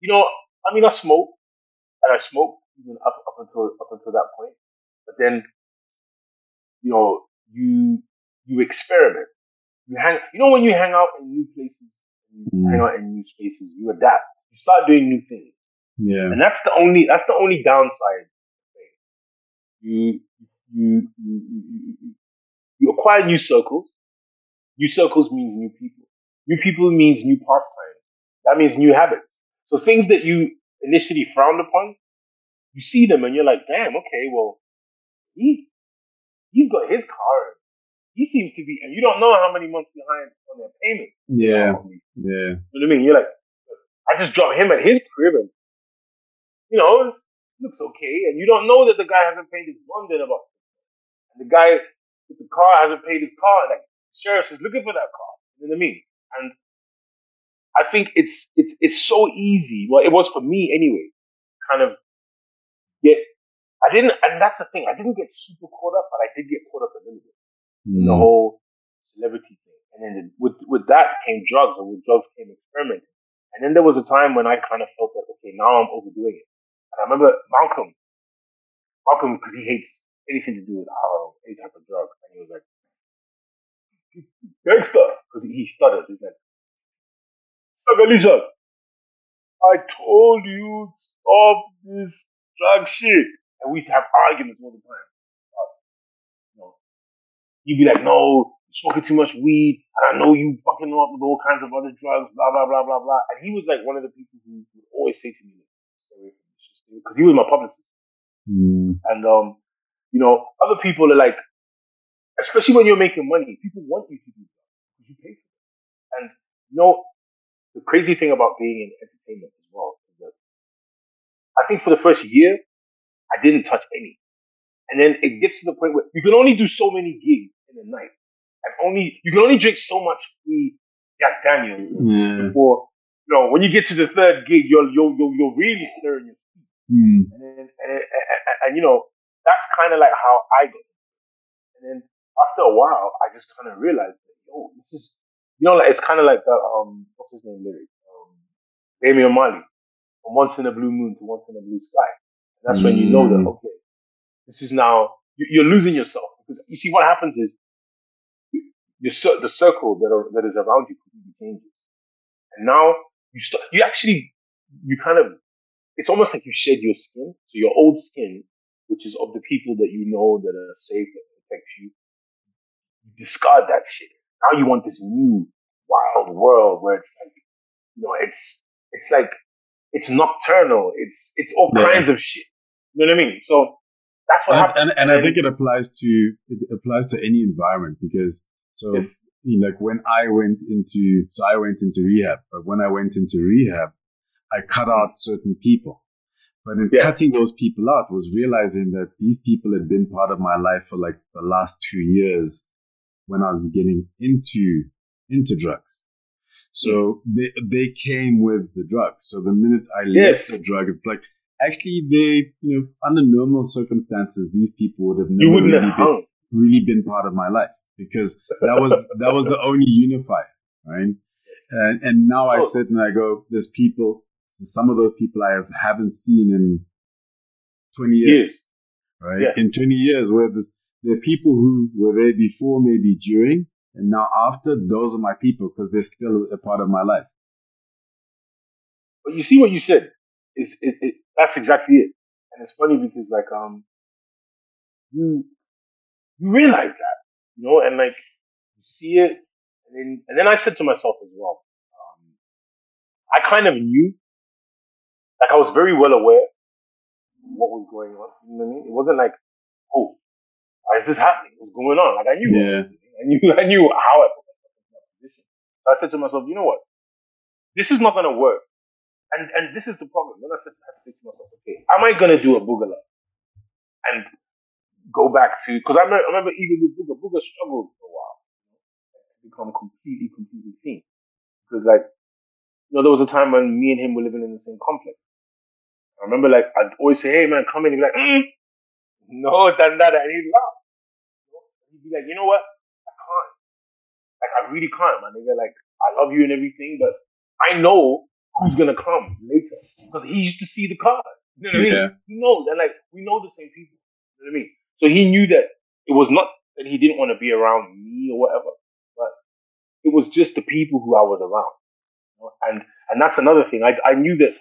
you know, I mean, I smoke and I smoke even up, up until up until that point. But then, you know, you you experiment. You hang. You know when you hang out in new places, you mm. hang out in new spaces, you adapt. You start doing new things. Yeah. And that's the only that's the only downside. You you you you, you acquire new circles. New circles means new people. New people means new pastimes. That means new habits. So things that you initially frowned upon, you see them and you're like, damn, okay, well, he he's got his car. He seems to be, and you don't know how many months behind on their payment. Yeah, yeah. You know what I mean? You're like, I just dropped him at his crib, and you know, looks okay, and you don't know that the guy hasn't paid his bond in about, and the guy with the car hasn't paid his car. Like, sheriff is looking for that car. You know what I mean? And I think it's it's it's so easy. Well, it was for me anyway. Kind of get, I didn't, and that's the thing, I didn't get super caught up, but I did get caught up a little bit mm. the whole celebrity thing. And then with, with that came drugs, and with drugs came experimenting. And then there was a time when I kind of felt that, okay, now I'm overdoing it. And I remember Malcolm, Malcolm, because he hates anything to do with alcohol, any type of drug. And he was like, gangster, because he stutters. He's like, Alicia, I told you stop this drug shit. And we used to have arguments all the time. You know, he'd be like, no, smoking too much weed, and I know you fucking them up with all kinds of other drugs, blah, blah, blah, blah, blah. And he was like one of the people who would always say to me, stay away from this shit, because he was my publicist. Mm. And, um, you know, other people are like, especially when you're making money, people want you to do that because you pay for it. And, you know, the crazy thing about being in entertainment as well is that I think for the first year, I didn't touch any. And then it gets to the point where you can only do so many gigs in a night. And only, you can only drink so much free Jack Daniels yeah. before, you know, when you get to the third gig, you're, you're, you're, you're really stirring your feet. Mm. And then, and, and, and, and, you know, that's kind of like how I got And then after a while, I just kind of realized that, yo, this is, you know, like, it's kind of like that, um, what's his name lyric? Um, Damian Marley from once in a blue moon to once in a blue sky. And that's mm. when you know that, mm. okay, this is now, you're losing yourself. Because you see what happens is, your, the circle that, are, that is around you completely changes. And now you start, you actually, you kind of, it's almost like you shed your skin. So your old skin, which is of the people that you know that are safe, that protect you, you discard that shit. Now you want this new wild world where it's like, you know, it's, it's like it's nocturnal. It's it's all yeah. kinds of shit. You know what I mean? So that's what and, happens. And, and I think it applies to it applies to any environment because so yes. you know, like when I went into so I went into rehab, but when I went into rehab, I cut out certain people. But in yeah. cutting those people out was realizing that these people had been part of my life for like the last two years when I was getting into into drugs. So they they came with the drug. So the minute I left the drug, it's like actually they you know under normal circumstances these people would have never really, been, really been part of my life because that was that was the only unifier, right? And and now I oh. sit and I go, there's people. Some of those people I have, haven't seen in 20 years, right? Yeah. In 20 years, where there's, there are people who were there before, maybe during, and now after, those are my people because they're still a part of my life. But you see what you said is it, it, that's exactly it. And it's funny because like um you you realize that, you know, and like you see it and then and then I said to myself as well, um, I kind of knew like I was very well aware what was going on. You know what I mean? It wasn't like, oh, why is this happening? What's going on? Like I knew Yeah. I knew I knew how I put myself in that position. So I said to myself, you know what? This is not gonna work. And and this is the problem. Then I said, I to to myself, okay, am I gonna do a boogaloo and go back to because I remember, I remember even with Booger, Booger struggled for a while to become completely, completely clean. Because like, you know, there was a time when me and him were living in the same complex. I remember like I'd always say, hey man, come in. He'd be like, mm, no, done that, and he'd laugh. He'd be like, you know what? I can't. Like I really can't, man. Nigga, like I love you and everything, but I know who's gonna come later because he used to see the card. You know what I mean? Yeah. He knows, and like we know the same people. You know what I mean? So he knew that it was not that he didn't want to be around me or whatever, but it was just the people who I was around. And and that's another thing. I I knew that.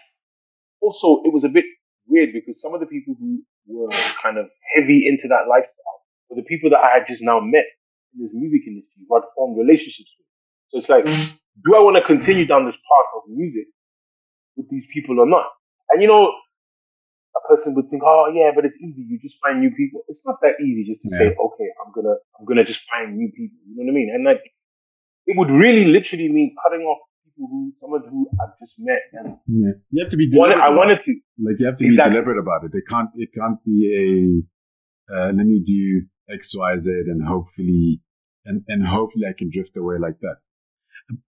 Also, it was a bit weird because some of the people who were kind of heavy into that lifestyle were the people that I had just now met in this music industry, who I'd formed relationships with. So it's like, mm. do I want to continue down this path of music with these people or not? And you know, a person would think, oh yeah, but it's easy. You just find new people. It's not that easy just to say, okay, I'm gonna, I'm gonna just find new people. You know what I mean? And like, it would really literally mean cutting off people who, someone who I've just met and Yeah. You have to be wanted, deliberate. I wanted to. Like you have to Exactly. be deliberate about it. It can't. It can't be a. Uh, let me do X, Y, Z, and hopefully, and and hopefully I can drift away like that.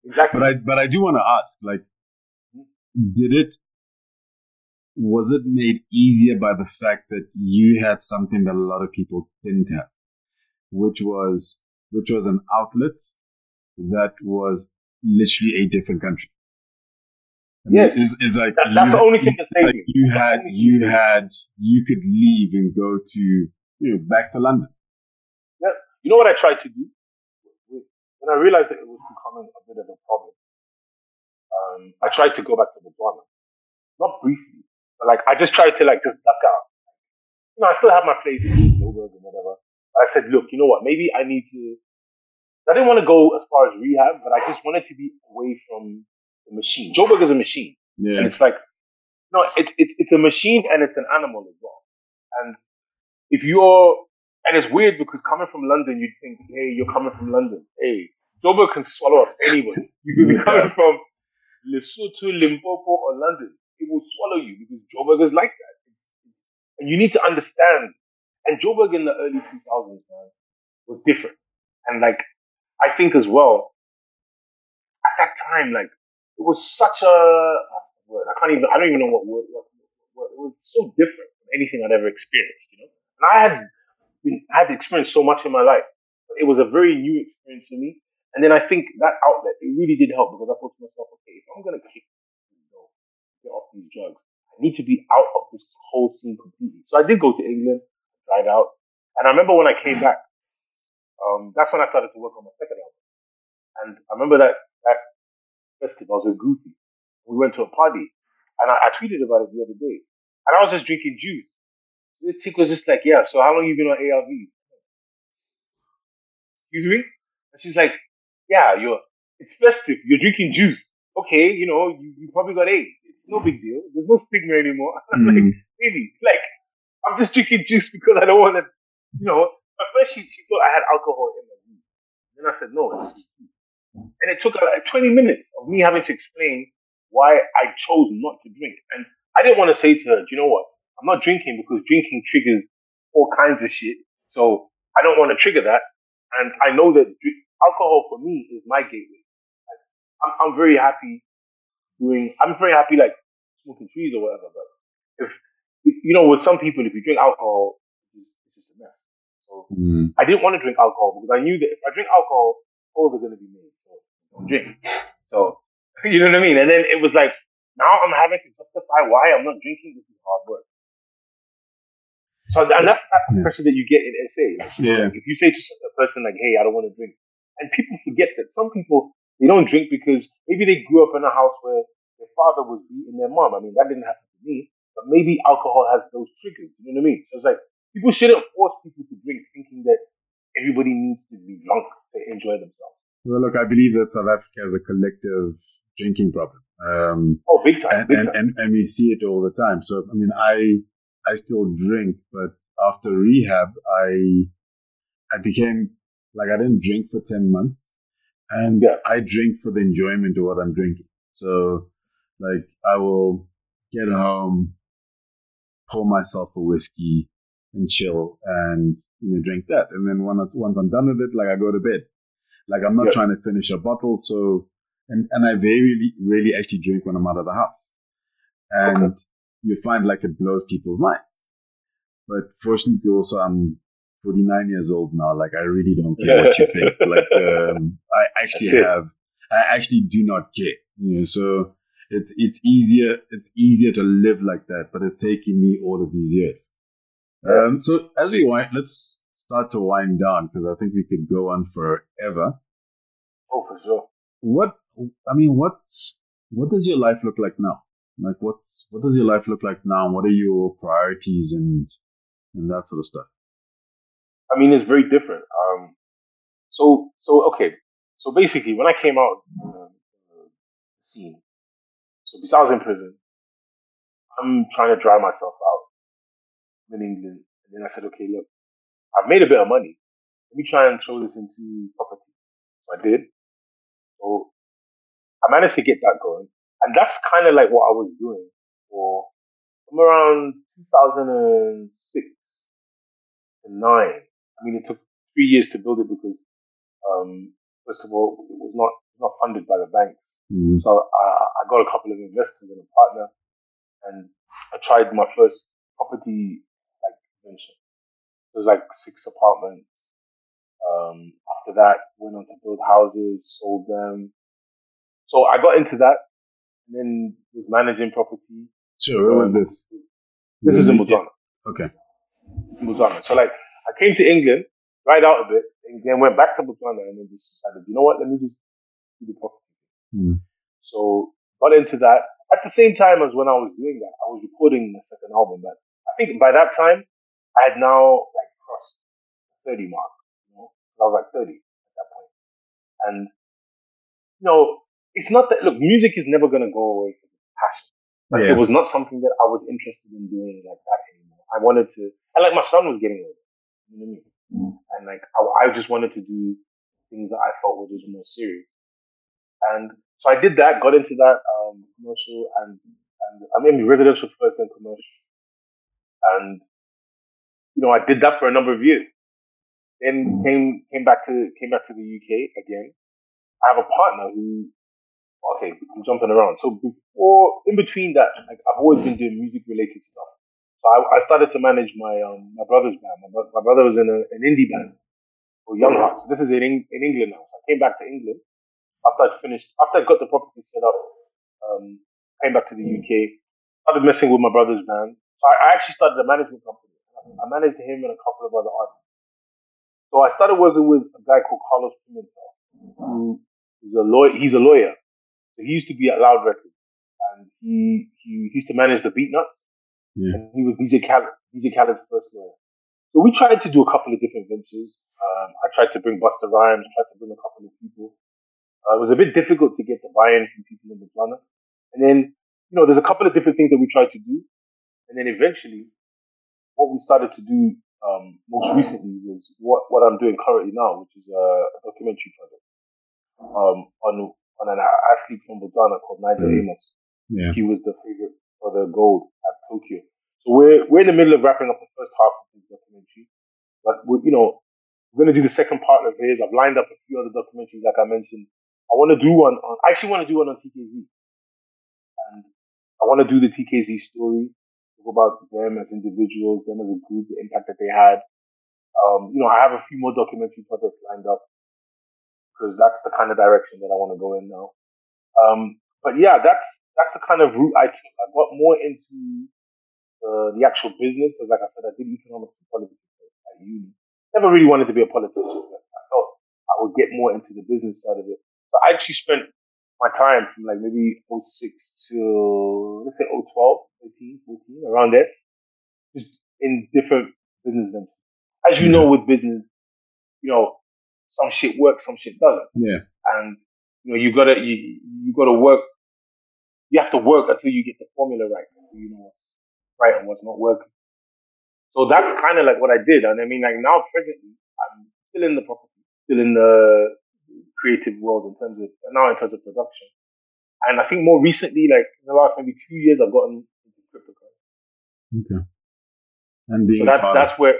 Exactly. But I but I do want to ask, like, did it? Was it made easier by the fact that you had something that a lot of people didn't have, which was which was an outlet that was literally a different country. I mean, Yes. is is like That- that's you- the only thing that saved like you had you had you could leave and go to you know back to London. Yeah, you know what I tried to do? When I realized that it was becoming a bit of a problem, um, I tried to go back to Botswana. Not briefly, but like I just tried to like just duck out. You know, I still have my place in Joburg and whatever. But I said, look, you know what? Maybe I need to. I didn't want to go as far as rehab, but I just wanted to be away from the machine. Joburg is a machine. And Yeah, it's like, no, it's, it's, it's a machine and it's an animal as well. And if you're, and it's weird because coming from London, you'd think, hey, you're coming from London. Hey, Joburg can swallow up anybody. You could be coming from Lesotho, Limpopo, or London. It will swallow you because Joburg is like that. And you need to understand. And Joburg in the early 2000s, man, was different. And like, I think as well, at that time, like, it was such a word. I can't even. I don't even know what word. What, what, it was so different from anything I'd ever experienced. You know, and I had been, I had experienced so much in my life. But it was a very new experience for me. And then I think that outlet it really did help because I thought to myself, okay, if I'm gonna kick, you know, get off these drugs, I need to be out of this whole scene completely. So I did go to England, tried out, and I remember when I came back. Um, that's when I started to work on my second album. And I remember that that festival. I was with Goofy. We went to a party, and I, I tweeted about it the other day. And I was just drinking juice. This chick was just like, "Yeah, so how long you been on ARVs?" Excuse me. And she's like, "Yeah, you're. It's festive. You're drinking juice. Okay, you know, you, you probably got AIDS. No big deal. There's no stigma anymore." I'm like, Mm. really? Like, I'm just drinking juice because I don't want to, you know. At first, she, she thought I had alcohol in my juice. Then I said, no, it's juice. And it took like 20 minutes of me having to explain why I chose not to drink. And I didn't want to say to her, do you know what? I'm not drinking because drinking triggers all kinds of shit. So I don't want to trigger that. And I know that alcohol for me is my gateway. Like, I'm, I'm very happy doing, I'm very happy like smoking trees or whatever. But if, you know, with some people, if you drink alcohol, it's it's just a mess. So Mm. I didn't want to drink alcohol because I knew that if I drink alcohol, holes are going to be made. So don't drink. So, you know what I mean? And then it was like, now I'm having to justify why I'm not drinking. This is hard work. So and that's the pressure that you get in SA. Like, yeah. Like if you say to a person like, "Hey, I don't want to drink," and people forget that some people they don't drink because maybe they grew up in a house where their father was beating their mom. I mean, that didn't happen to me, but maybe alcohol has those triggers. You know what I mean? So it's like people shouldn't force people to drink, thinking that everybody needs to be drunk to enjoy themselves. Well, look, I believe that South Africa has a collective drinking problem. Um, oh, big time, and, big and, time. And, and we see it all the time. So, I mean, I, I still drink, but after rehab, I, I became like, I didn't drink for 10 months and yeah. I drink for the enjoyment of what I'm drinking. So like I will get home, pour myself a whiskey and chill and, you know, drink that. And then once, once I'm done with it, like I go to bed. Like I'm not yeah. trying to finish a bottle. So, and, and I very really actually drink when I'm out of the house. And okay. you find like it blows people's minds. But fortunately also I'm 49 years old now. Like I really don't care what you think. Like, um, I actually have, I actually do not care, you know, so it's, it's easier, it's easier to live like that, but it's taking me all of these years. Um, so as we wind, let's start to wind down because I think we could go on forever. Oh, for sure. What, I mean, what's, what does your life look like now? Like what's, what does your life look like now? What are your priorities and, and that sort of stuff? I mean, it's very different. Um, so, so, okay. So basically, when I came out, uh, the scene, so besides in prison, I'm trying to dry myself out in England. And then I said, okay, look, I've made a bit of money. Let me try and throw this into property. So I did. So I managed to get that going. And that's kind of like what I was doing for from around 2006 to 9. I mean, it took three years to build it because, um, first of all, it was not, not funded by the bank. Mm-hmm. So I, I got a couple of investors and a partner and I tried my first property like venture. It was like six apartments. Um, after that, went on to build houses, sold them. So I got into that and then was managing property. Sure, where was this? This is in Botswana. Okay. In Botswana. So like, I came to England, right out of it, and then went back to Botswana and then just decided, you know what, let me just do the property. Mm. So got into that. At the same time as when I was doing that, I was recording the second album. But I think by that time, I had now like crossed the 30 mark. You know, I was like 30 at that point. And you know, it's not that look, music is never gonna go away from passion. Like yeah. it was not something that I was interested in doing like that anymore. I wanted to, and like my son was getting older. You know what I mean? Mm. And like I, I just wanted to do things that I felt were just more serious. And so I did that, got into that um, commercial, and and I mean residential first, then commercial, and you know I did that for a number of years. Then came came back to came back to the UK again. I have a partner who, okay, I'm jumping around. So before, in between that, like I've always been doing music related stuff. So I, I started to manage my um my brother's band. My, my brother was in a, an indie band for Young Hearts. This is in in England now. So I came back to England after I finished, after I got the property set up, um, came back to the UK, started messing with my brother's band. So I, I actually started a management company. I managed him and a couple of other artists. So I started working with a guy called Carlos Pimentel, who is a lawyer. He's a lawyer. He used to be at Loud Records, and he he, used to manage the Beatnuts. Yeah. And he was DJ Khaled, DJ Khaled's first lawyer. So we tried to do a couple of different ventures. Um, I tried to bring Busta Rhymes, tried to bring a couple of people. Uh, it was a bit difficult to get the buy-in from people in Botswana. And then, you know, there's a couple of different things that we tried to do. And then eventually, what we started to do um, most recently was what, what I'm doing currently now, which is a, a documentary project um, on on an athlete from Botswana called Nigel mm. Amos. Yeah. He was the favorite for the gold at Tokyo. So we're we're in the middle of wrapping up the first half of this documentary, but we you know we're going to do the second part of his. I've lined up a few other documentaries, like I mentioned, I want to do one on, I actually want to do one on TKZ. And I want to do the TKZ story, talk about them as individuals, them as a group, the impact that they had. Um, you know, I have a few more documentary projects lined up because that's the kind of direction that I want to go in now. Um, but yeah, that's, that's the kind of route I took. I got more into uh, the actual business. Because like I said, I did economics and politics at uni. Never really wanted to be a politician. But I thought I would get more into the business side of it. So I actually spent my time from like maybe 06 to let's say 012, 13, 14, around there, just in different business ventures. As you know, with business, you know, some shit works, some shit doesn't. Yeah. And you know, you gotta you you gotta work. You have to work until you get the formula right. Until you know what's right and what's not working. So that's kind of like what I did. And I mean, like now presently, I'm still in the property, still in the creative world in terms of and now in terms of production. And I think more recently, like in the last maybe two years, I've gotten into cryptocurrency. Okay. And being So that's father. that's where.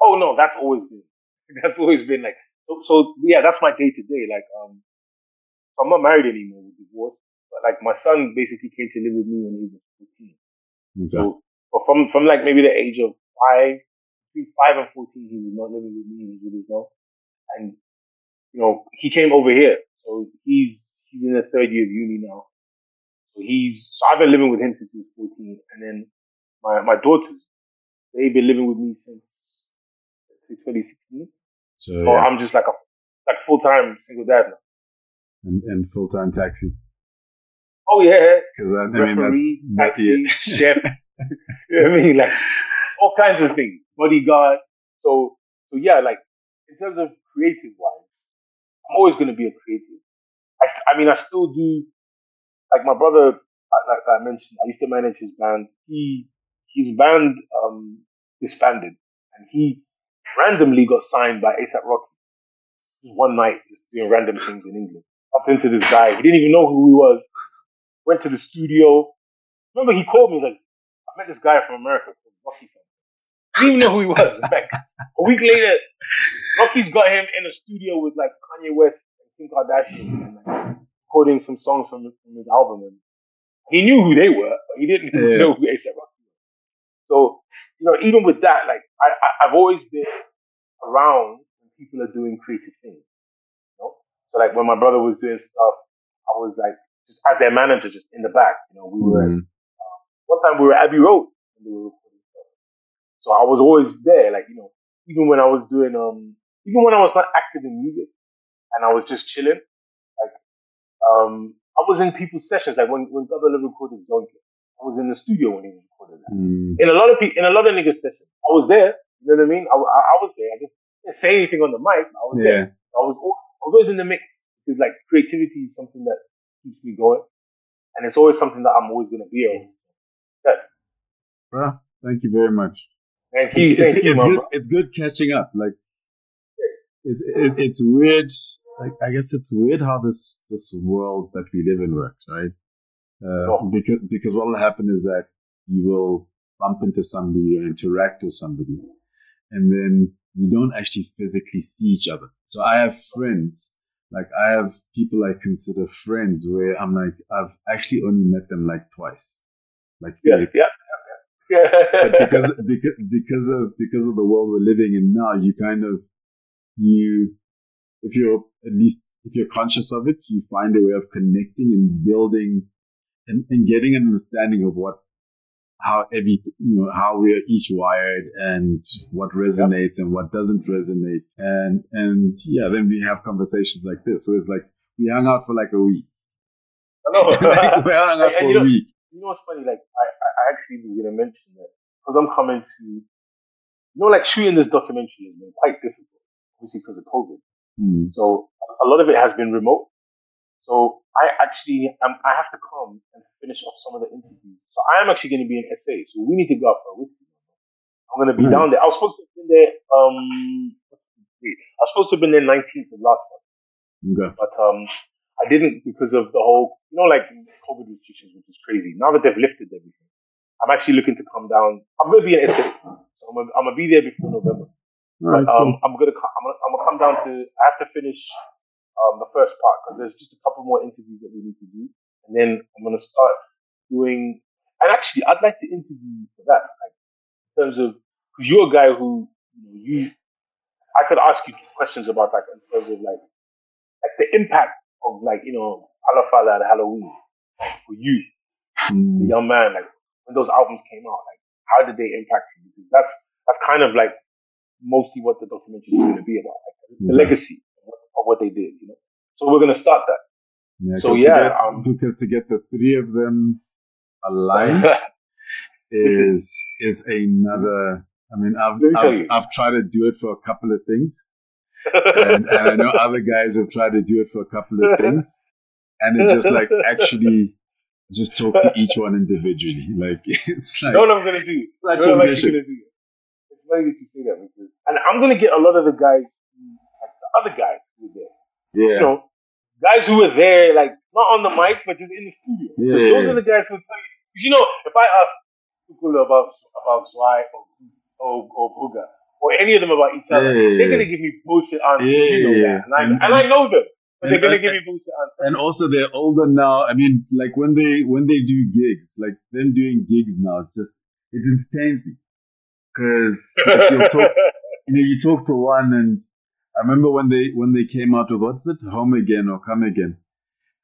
Oh no, that's always been. That's always been like. So, so yeah, that's my day to day. Like um, I'm not married anymore. We're divorced. But like my son basically came to live with me when he was 14. okay. So, but from from like maybe the age of five, between five and 14, he was not living with me. He was with his mom, and you know he came over here. So he's he's in the third year of uni now. So he's so I've been living with him since he was 14, and then my my daughters they've been living with me since let's 2016. So, So yeah. I'm just like a like full time single dad now. and, and full time taxi. Oh yeah, Because I, I mean, that's referee, that, taxi, yeah. chef. you know what I mean? Like all kinds of things. Bodyguard. So so yeah, like in terms of creative wise, I'm always gonna be a creative. I, I mean I still do like my brother like like I mentioned, I used to manage his band. He his band um disbanded and he randomly got signed by ASAP Rocky. Just one night just doing random things in England. Up into this guy. He didn't even know who he was. Went to the studio. Remember he called me like, I met this guy from America from Rocky something. Didn't even know who he was. Like a week later, Rocky's got him in a studio with like Kanye West and Kim Kardashian and like recording some songs from, from his album and he knew who they were, but he didn't Yeah. know who ASAP Rocky was. So, you know, even with that, like I, I I've always been around when people are doing creative things. You know? So like when my brother was doing stuff, I was like just as their manager, just in the back. You know, we were Mhm. one time we were at Abbey Road and they were recording stuff. So I was always there, like, you know, even when I was doing, um, even when I was not active in music and I was just chilling, like, um, I was in people's sessions, like when, when Gabba recorded Zonke, I was in the studio when he was recording that. Mm. In a lot of people, in a lot of niggas sessions, I was there, you know what I mean? I, I, I was there, I just didn't say anything on the mic, I was there. I was, al- I was always in the mix because like creativity is something that keeps me going. And it's always something that I'm always going to be around. Well, thank you very much. Thank you, it's, thank you, it's my good. It's good catching up. Like, it, it, it's weird. Like, I guess it's weird how this this world that we live in works, right? Uh, Oh. Because because what will happen is that you will bump into somebody, you interact with somebody, and then you don't actually physically see each other. So I have friends, like I have people I consider friends, where I'm like I've actually only met them like twice, like Yes, yeah, yeah, but yeah. because because because of because of the world we're living in now, you kind of you if you're at least if you're conscious of it, you find a way of connecting and building and, and getting an understanding of what how every you know how we're each wired and what resonates and what doesn't resonate and and yeah then we have conversations like this where it's like we hung out for like a week I know. we hung out And for you a know- week you know what's funny? Like, I, I actually was to mention that because I'm coming to, you know, like shooting this documentary has been quite difficult, obviously because of COVID. Hmm. So a lot of it has been remote. So I actually, um, I have to come and finish off some of the interviews. So I am actually going to be in SA. So we need to go out for a whiskey. I'm going to be Right. down there. I was supposed to have been there, um, what's the date? I was supposed to have been there 19th of last month. okay but um, I didn't because of the whole, you know, like COVID restrictions, which is crazy. Now that they've lifted everything, I'm actually looking to come down. I'm gonna be in SA, so I'm I'm gonna be there before November. right But cool. um, I'm gonna, I'm gonna, I'm gonna come down to. I have to finish um the first part because there's just a couple more interviews that we need to do, and then I'm gonna start doing. And actually, I'd like to interview you for that, like in terms of because you're a guy who you know you. I could ask you questions about like in terms of like like the impact of like you know Phalafala at Halloween like, for you, Hmm. the young man. Like when those albums came out? Like, how did they impact you? Because that's that's kind of like mostly what the documentary is going to be about, like the legacy of what, they did. You know, so we're going to start that. Yeah, so yeah, get, um, because to get the three of them aligned is is another. I mean, I've I've, I've, tried to do it for a couple of things, and, and I know other guys have tried to do it for a couple of things, and it's just like actually just talk to each one individually. Like it's like no, what I'm gonna do. Like no, I'm actually gonna do. It's funny that you say that because, and I'm gonna get a lot of the guys, other guys who were there. Yeah. You know, guys who were there, like not on the mic, but just in the studio. Yeah. Those are the guys who tell you. You know, if I ask people about about Zwai or or, or Buga or any of them about each other, yeah. they're gonna give me bullshit answers. Yeah. You know that, and I, and I know them. But they're gonna give me bullshit answers. And also they're older now. I mean, like when they when they do gigs, like them doing gigs now, just it entertains me because like, you talk, you know, you talk to one, and I remember when they when they came out with what's it, home again or come again,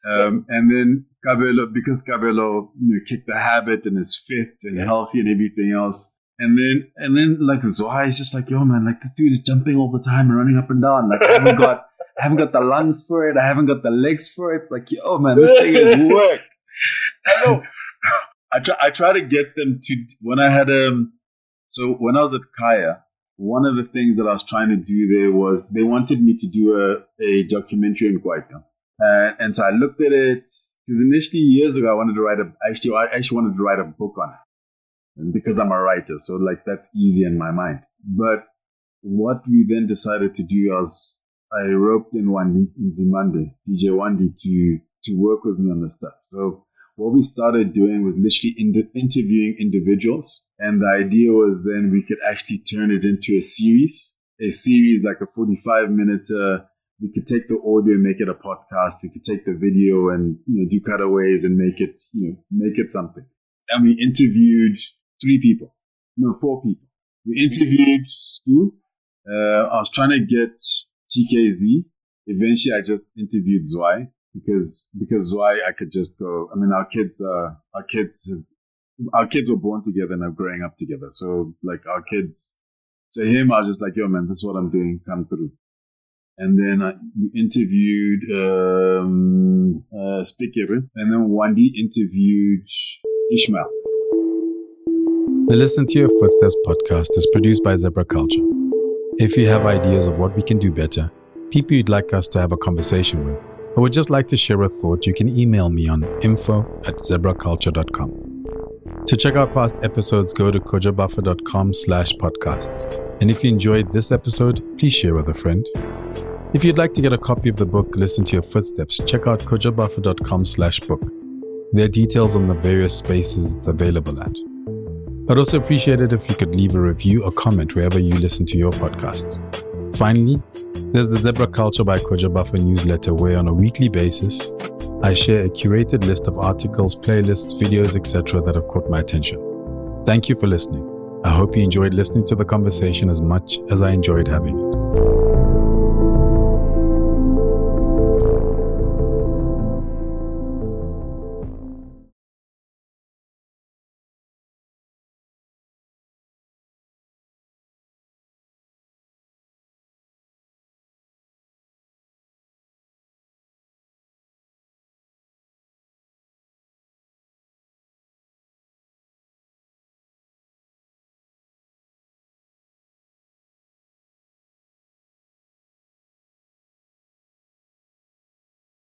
um, and then Kabelo because Kabelo you know kicked the habit and is fit and healthy and everything else. And then, and then, like Zwai is just like, yo, man, like this dude is jumping all the time and running up and down. Like I haven't got I haven't got the lungs for it. I haven't got the legs for it. It's like, yo, man, this thing is work. I know. I try, I try to get them to, when I had, um, so when I was at Kaya, one of the things that I was trying to do there was they wanted me to do a, a documentary in Kwaito. Uh, and so I looked at it, because initially years ago, I wanted to write a, actually, I actually wanted to write a book on it. And because I'm a writer, so like that's easy in my mind. But what we then decided to do was I roped in Wandi in Zimande, DJ Wandi, to to work with me on the stuff. So what we started doing was literally in interviewing individuals, and the idea was then we could actually turn it into a series, a series like a forty-five minute. Uh, we could take the audio and make it a podcast. We could take the video and you know do cutaways and make it you know make it something. And we interviewed three people, no four people. We interviewed Stu. Uh, I was trying to get TKZee. Eventually, I just interviewed Zwai because because Zwai, I could just go. I mean, our kids, uh, our kids, our kids were born together and are growing up together. So like our kids, to him, I was just like, yo, man, this is what I'm doing. Come through. And then I interviewed um, uh, and then Wandi interviewed Ishmael. The Listen to Your Footsteps podcast is produced by Zebra Culture. If you have ideas of what we can do better, people you'd like us to have a conversation with, or would just like to share a thought, you can email me on info at zebraculture.com. To check out past episodes, go to kojobaffoe.com slash podcasts. And if you enjoyed this episode, please share with a friend. If you'd like to get a copy of the book, Listen to Your Footsteps, check out kojobaffoe.com slash book. There are details on the various spaces it's available at. I'd also appreciate it if you could leave a review or comment wherever you listen to your podcasts. Finally, there's the Zebra Culture by Kojo Baffoe newsletter, where on a weekly basis, I share a curated list of articles, playlists, videos, etc. that have caught my attention. Thank you for listening. I hope you enjoyed listening to the conversation as much as I enjoyed having it.